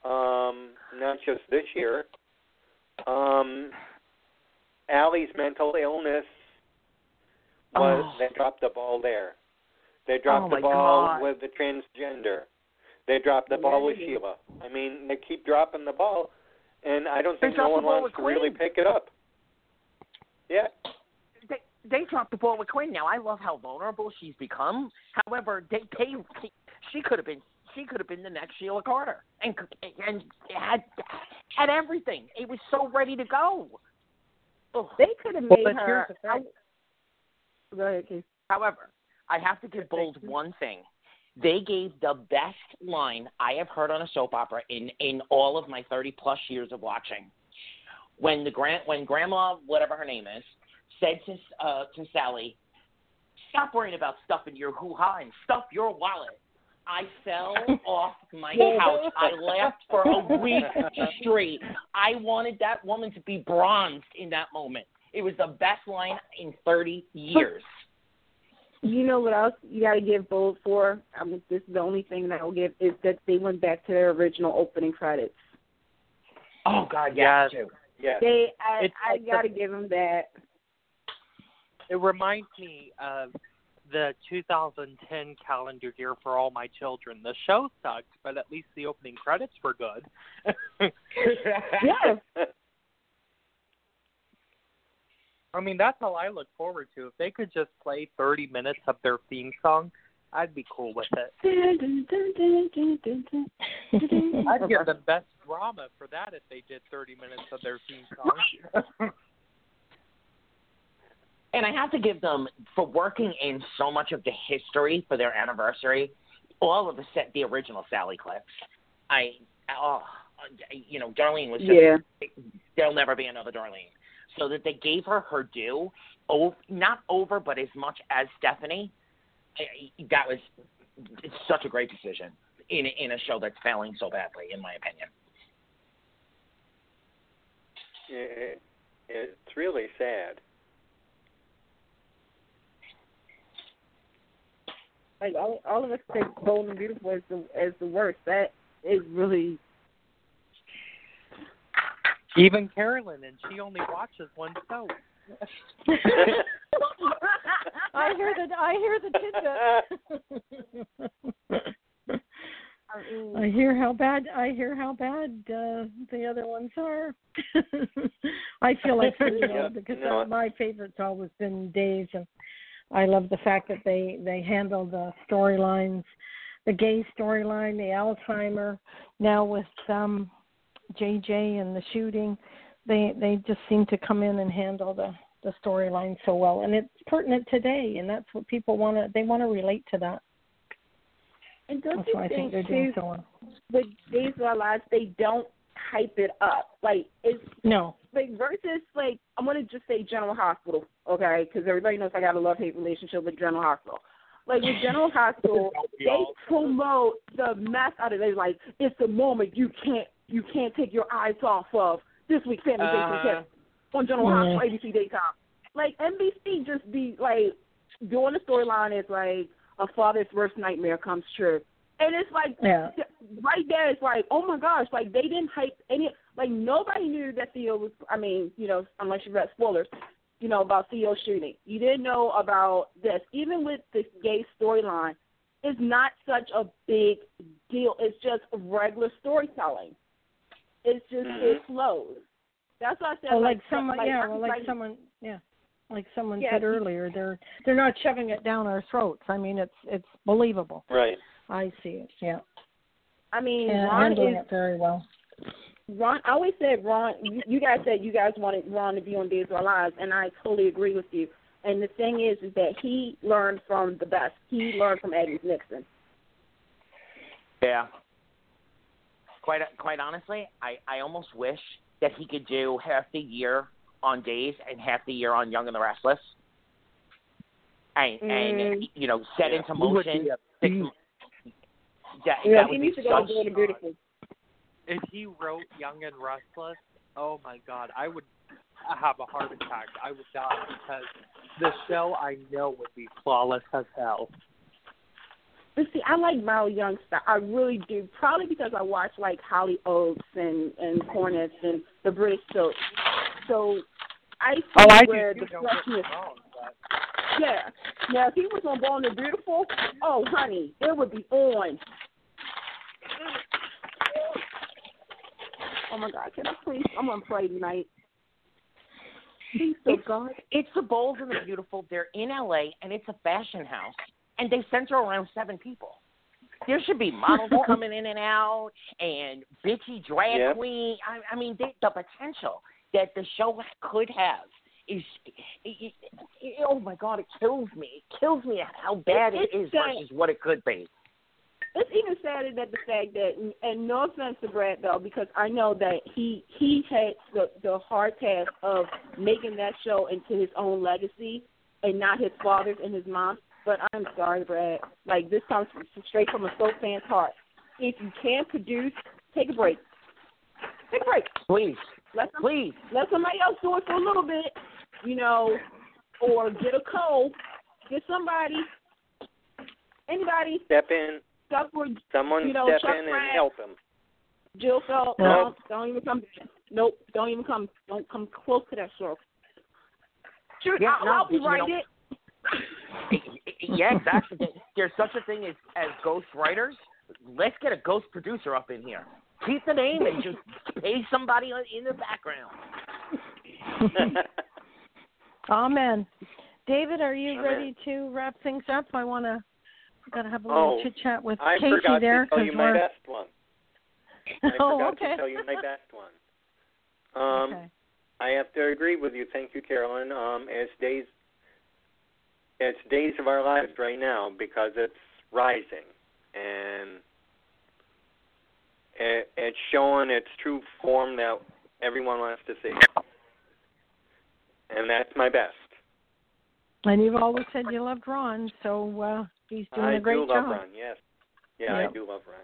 Um, not just this year. Um, Aly's mental illness was Oh. they dropped the ball there. They dropped Oh, the ball God. with the transgender. They dropped the ball with Sheila. I mean, they keep dropping the ball, and I don't think no one wants with to really pick it up. Yeah. they they dropped the ball with Quinn. Now I love how vulnerable she's become. However, they they she could have been she could have been the next Sheila Carter and and had had everything. It was so ready to go. Ugh. They could have made but her. here's the thing. I, go ahead, Keith. However, I have to give Bold one thing. They gave the best line I have heard on a soap opera in in all of my 30 plus years of watching. When the grand when Grandma whatever her name is said to uh, to Sally, "Stop worrying about stuffing your hoo ha and stuff your wallet." I fell off my couch. I laughed for a week straight. I wanted that woman to be bronzed in that moment. It was the best line in 30 years. You know what else you got to give Bold for? I mean, this is the only thing that I'll give is that they went back to their original opening credits. Oh God, yeah, Yes. too. Yeah. They, I, It's I like got to give them that. It reminds me of the 2010 calendar year for all my children. The show sucked, but at least the opening credits were good. Yeah, I mean, that's all I look forward to. If they could just play 30 minutes of their theme song, I'd be cool with it. I'd give them the best drama for that if they did 30 minutes of their theme song. and I have to give them for working in so much of the history for their anniversary, all of the set, the original Sally clips. I, oh, you know, Darlene was just, yeah. there'll never be another Darlene. So that they gave her her due, oh, not over, but as much as Stephanie. I- I- That was it's such a great decision in in a show that's failing so badly, in my opinion. It, it's really sad. Like all, all of us take Bold and Beautiful as the as the worst. That is really Even Carolyn, and she only watches one show. I hear the I hear the tidbit. I hear how bad I hear how bad uh, the other ones are. I feel like pretty Yeah, well because no, uh, my favorite's always been Days, and I love the fact that they they handle the storylines, the gay storyline, the Alzheimer. Now with um, JJ and the shooting, they they just seem to come in and handle the the storyline so well, and it's pertinent today, and that's what people want to they want to relate to that. and don't That's you why I think think they're doing too, so well. with Days of Our Lives, they don't hype it up. Like it's No, like versus like I'm gonna just say General Hospital, okay? Because everybody knows I got a love hate relationship with General Hospital. Like with General Hospital, they promote the mess out of it. Like it's the moment you can't you can't take your eyes off of this week's Family Uh-huh. Vacation Tip on General. Hospital ABC Daytime. Like NBC just be like doing the storyline is like a father's worst nightmare comes true. And it's like yeah. right there it's like, oh my gosh, like they didn't hype any like nobody knew that Theo was I mean, you know, unless you read spoilers, you know, about Theo shooting. You didn't know about this. Even with this gay storyline, it's not such a big deal. It's just regular storytelling. It's just mm-hmm. it flows. That's why I said Well, like, like someone, yeah, well, like someone, yeah, like someone Yeah, said earlier, they're they're not shoving it down our throats. I mean, it's it's believable. right. I see it. Yeah, I mean, and Ron handling is it very well. Ron, I always said Ron. You, you guys said you guys wanted Ron to be on Days of Our Lives, and I totally agree with you. And the thing is, is that he learned from the best. He learned from Agnes Nixon. Yeah. Quite quite honestly, I I almost wish that he could do half the year on Days and half the year on Young and the Restless. And and Mm. you know set Yeah. into motion. be a six beast. that, Yeah, that he would needs be to go such, to Bold and Beautiful. If he wrote Young and Restless, oh my God, I would have a heart attack. I would die because the show I know would be flawless as hell. But see, I like Mal Young stuff. I really do. Probably because I watch like Hollyoaks and and Hornets and the British soap. So I see Oh, I do where too. the Don't get freshness. Yeah. Now, if he was on Born and Beautiful, oh honey, it would be on. Oh my God, can I please? I'm gonna pray tonight. She's oh, so It's- good. It's the Bold and the Beautiful. They're in LA and it's a fashion house and they center around seven people. There should be models coming in and out and bitchy drag Yep. queen. I, I mean, they, the potential that the show could have is, it, it, it, oh my God, it kills me. It kills me how bad it It's sad. versus what it could be. It's even sadder that the fact that, and no offense to Brad Bell, because I know that he he had the the hard task of making that show into his own legacy and not his father's and his mom's. But I'm sorry, Brad. Like this comes from, straight from a soap fan's heart. If you can't produce, take a break. Take a break. Please, Let some, please. let somebody else do it for a little bit, you know, or get a co, get somebody, anybody, Step in. stuck with Someone You know, step Chuck in and help him. Jill Phelps. Nope. No, don't even come. Nope, don't even come. Don't come close to that show. Sure, Yeah, I'll no, help you you write know- it. yeah, that's the thing. There's such a thing as as ghost writers. Let's get a ghost producer up in here. Keep the name and just pay somebody in the background. Amen. David, are you Amen. ready to wrap things up? I want to. Got to have a little Oh, chit chat with I Casey forgot there to tell you my we're. best one. I oh, forgot okay. to tell you my best one. Um, okay. I have to agree with you. Thank you, Carolyn. Um, it's days, it's days of our lives right now because it's rising and it, it's showing its true form that everyone wants to see, and that's my best. And you've always said you loved Ron, so uh, he's doing I a great job. I do love job. Ron. Yes, yeah, Yep. I do love Ron.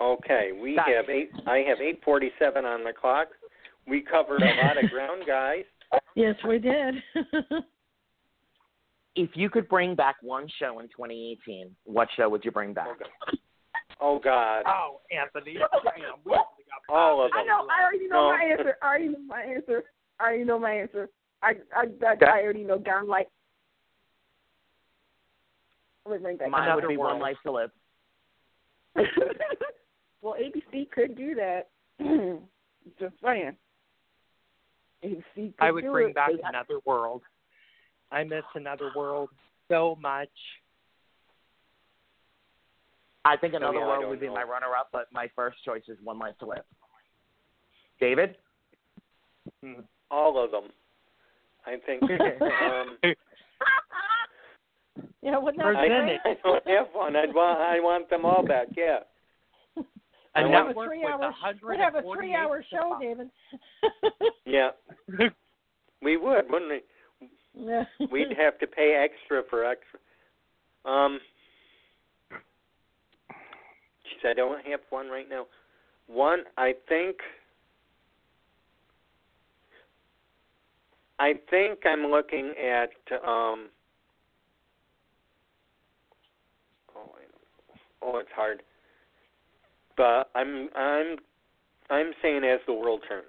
Okay, we Got have eight. I have eight forty-seven on the clock. We covered a lot of ground, guys. Yes, we did. If you could bring back one show in 2018, what show would you bring back? Oh God, Oh, oh Anthony. Damn, we only got all of I know. I already know No. my answer. I already know my answer. I already know my answer. I I I, Okay. I already know. Down like. Let me bring back. Mine would Another be One Life to Live. well, ABC could do that. Just saying. ABC could I would do bring it. back They got- Another World. I miss Another World so much. I think Another yeah, World don't would be know. my runner-up, but my first choice is One Life to Live. David? All of them. I think. um, yeah, wouldn't that I. I don't have one. I'd want. I want them all back. Yeah. I A want- We'd have a network with three-hour, we'd have a three-hour show, David. Yeah. We would, wouldn't we? Yeah. We'd have to pay extra for extra. Um. Geez, I don't have one right now. One, I think. I think I'm looking at. um Oh, oh, it's hard. But I'm I'm I'm saying as the world turns.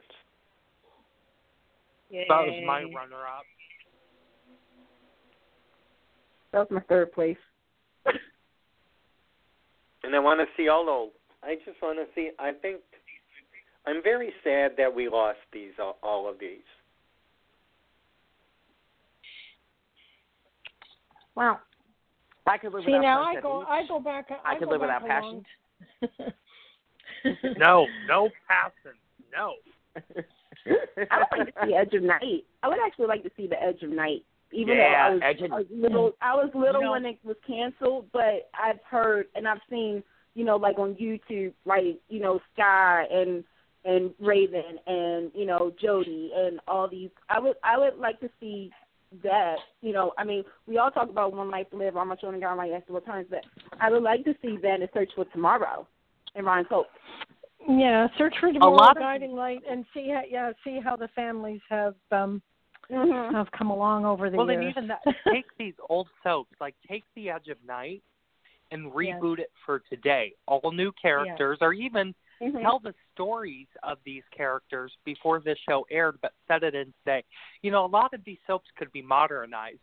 That was my runner up. That was my third place. and I want to see all those. I just want to see. I think I'm very sad that we lost these all, all of these. Wow. I could live See without now, I go, I go back. I, I could go live back without a long- No, no passing. No. I would like to see Edge of Night. I would actually like to see the Edge of Night. Even Yeah, though I was, Edge of- I was little, mm. I was little You know- when it was canceled, but I've heard and I've seen, you know, like on YouTube, like you know, Sky and and Raven and you know Jody and all these. I would I would like to see that. You know, I mean, we all talk about One Life to Live, how much only God like after returns, but I would like to see that and Search for Tomorrow and Ryan Hope. Yeah, search for A tomorrow lot of- guiding light and see how yeah see how the families have um Mm-hmm. have come along over the well, years. then even that, take these old soaps, like take The Edge of Night and reboot it for today. All new characters, or even Mm-hmm. tell the stories of these characters before this show aired, but set it in today. You know, a lot of these soaps could be modernized.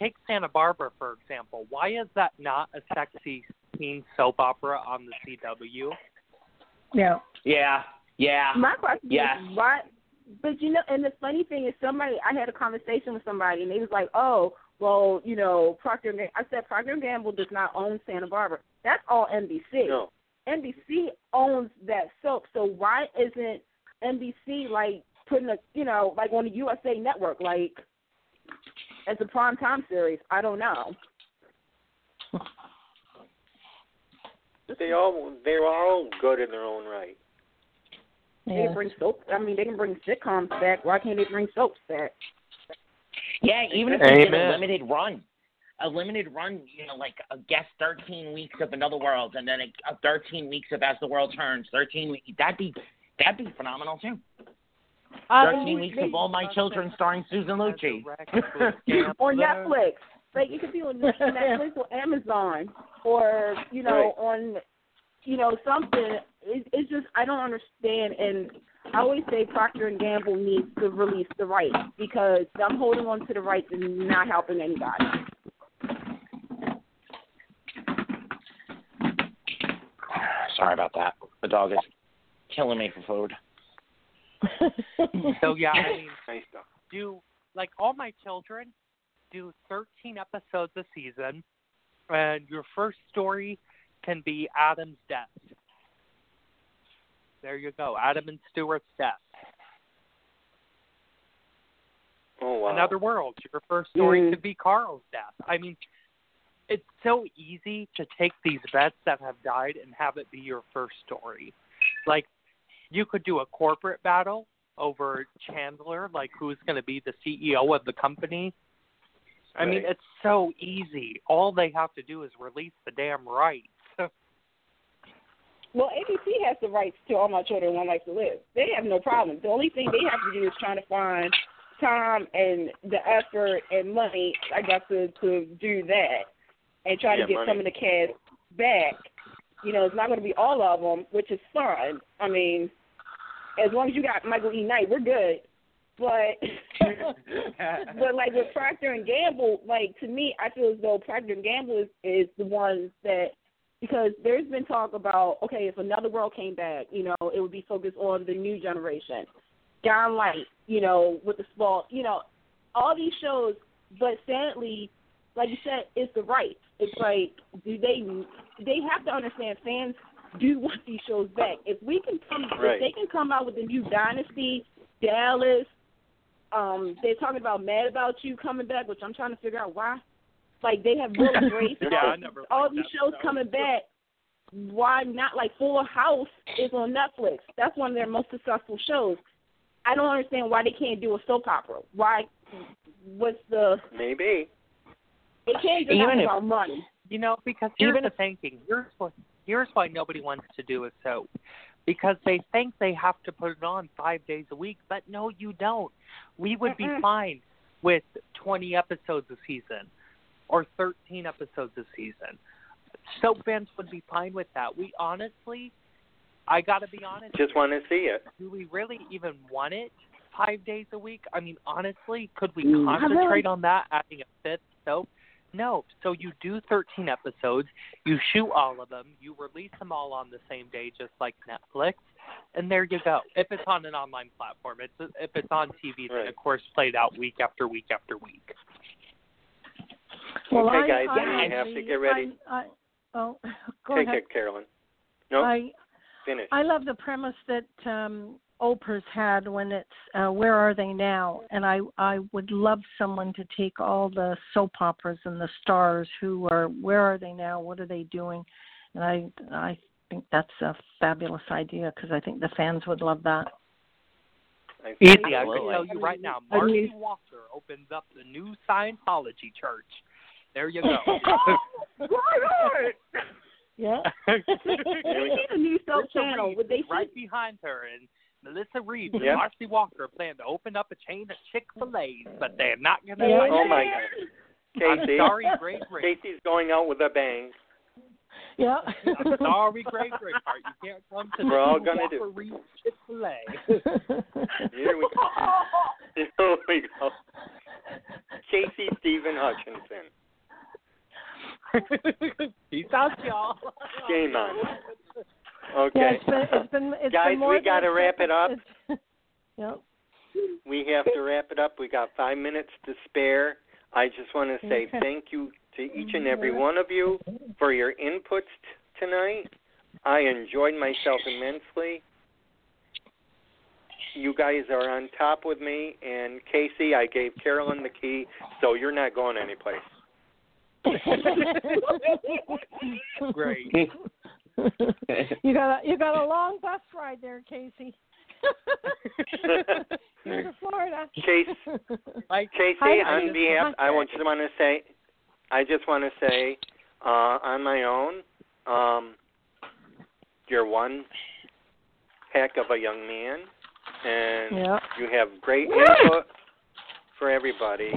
Take Santa Barbara, for example. Why is that not a sexy teen soap opera on the CW? yeah. yeah. Yeah. My question Yes. is why but you know and the funny thing is somebody I had a conversation with somebody and they was like, Oh, well, you know, Procter and Gamble I said Procter and Gamble does not own Santa Barbara. That's all NBC. No. NBC owns that soap, so why isn't NBC like putting a you know, like on the USA network, like as a prime time series? I don't know. They all they're all good in their own right. They Yeah. can bring soap I mean they can bring sitcoms back. Why can't they bring soaps back? Yeah, even if they did a limited run, a limited run, you know, like a guest 13 weeks of Another World, and then a, a 13 weeks of As the World Turns, 13 weeks. That'd be that'd be phenomenal too. Uh, 13 weeks of All My Children starring Susan Lucci. on Netflix. Like it could be on Netflix or Amazon or you know on you know something. It, it's just I don't understand, and I always say Procter and Gamble needs to release the rights because them holding on to the rights and not helping anybody. Sorry about that. The dog is killing me for food. So yeah, I mean, do like all my children do 13 episodes a season, and your first story can be Adam's death. There you go, Adam and Stuart's death. Oh wow. Another world. Your first story Mhm. could be Carl's death. I mean, it's so easy to take these vets that have died and have it be your first story. Like, you could do a corporate battle over Chandler, like who's going to be the CEO of the company. I mean, it's so easy. All they have to do is release the damn rights. Well, ABC has the rights to All My Children One Life to Live. They have no problem. The only thing they have to do is trying to find time and the effort and money, I guess, to to do that and try Yeah, to get money. some of the cast back. You know, it's not going to be all of them, which is fine. I mean, as long as you got Michael E. Knight, we're good. But but like with Procter and Gamble, like to me, I feel as though Procter and Gamble is is the ones that because there's been talk about okay, if another world came back, you know, it would be focused on the new generation. John Light, you know, with the small, you know, all these shows. But sadly, like you said, it's the rights. It's like, do they? They have to understand fans do want these shows back. If we can come, Right. if they can come out with the new Dynasty, Dallas. Um, they're talking about Mad About You coming back, which I'm trying to figure out why. Like they have Will and Grace, Yeah, I never all these that shows show. coming back. Why not? Like Full House is on Netflix. That's one of their most successful shows. I don't understand why they can't do a soap opera. Why? What's the? Maybe. It can't just Even be if- about money. You know, because here's Even the thinking. Here's what here's why nobody wants to do a soap. Because they think they have to put it on five days a week, but no, you don't. We would be fine with 20 episodes a season or 13 episodes a season. Soap fans would be fine with that. We honestly, I got to be honest, Just want to see it. do we really even want it five days a week? I mean, honestly, could we Mm, concentrate on that, adding a fifth soap? No. So you do 13 episodes, you shoot all of them, you release them all on the same day, just like Netflix, and there you go. If it's on an online platform, it's if it's on TV, then of course played out week after week after week. Well, okay, I, guys, I, we have to get ready. I, I, oh, go Take ahead. it, Carolyn. No, I finish. I love the premise that um, Oprah's had when it's uh, "Where Are They Now?" and I I would love someone to take all the soap operas and the stars who are "Where Are They Now? What are they doing?" and I I think that's a fabulous idea because I think the fans would love that. I Easy, I can tell you right now. I Marcy mean- Walker opens up the new Scientology church. There you go. Right, Yeah. They need a new soap channel. Would they right should behind her, and Melissa Reeves and Yep. Marcy Walker plan to open up a chain of Chick Fil A's, but they're not going to. Yeah. Oh my God. I'm sorry, Great Rick. Casey's going out with a bang. Yeah. I'm sorry, Great Rick. Heart. You can't come to We're all gonna Walker do. Reed Chick Fil A. Here we go. Here we go. Casey Stephen Hutchinson. Peace out, y'all. Game on. Yeah, Okay. it's been it's been it's guys, some more we got to wrap it up. yep. We have to wrap it up. We got five minutes to spare. I just want to say Okay. thank you to each and every one of you for your inputs t- tonight. I enjoyed myself immensely. You guys are on top with me, and Casey, I gave Carolyn the key, so you're not going anyplace. Great. you got a you got a long bus ride there, Casey. Here to Florida. Case, I, Casey, Hi, on hi. behalf, I want just want to say, I just want to say, uh, on my own, um, you're one heck of a young man, and Yeah. you have great input for everybody.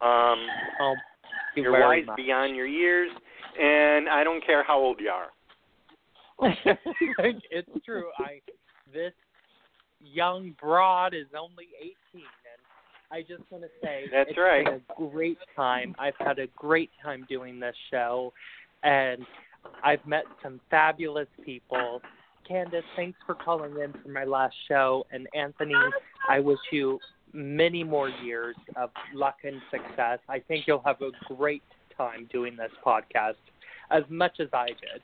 Um, oh, you you're very wise much. beyond your years, and I don't care how old you are. it's true. I this young broad is only 18, and I just want to say That's it's right. been a great time. I've had a great time doing this show, and I've met some fabulous people. Candace, thanks for calling in for my last show, and Anthony, I wish you many more years of luck and success. I think you'll have a great time doing this podcast, as much as I did.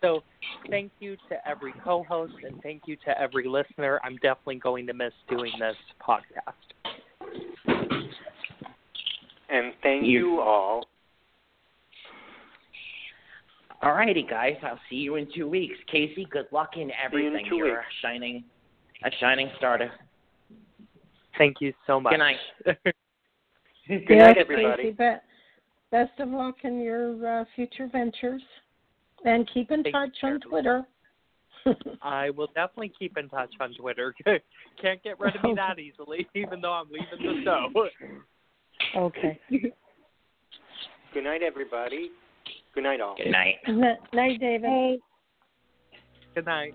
So, thank you to every co host and thank you to every listener. I'm definitely going to miss doing this podcast. And thank You- you all. All righty, guys. I'll see you in two weeks. Casey, good luck in you in everything. two You're weeks. a shining, a shining star. To, Thank you so much. Good night. Good yes, night, everybody. Casey, be- best of luck in your uh, future ventures, and keep in Thank touch on Twitter. I will definitely keep in touch on Twitter. Can't get rid of me that easily, even though I'm leaving the show. okay. Good night, everybody. Good night, all. good night. Night, night, David. Good night.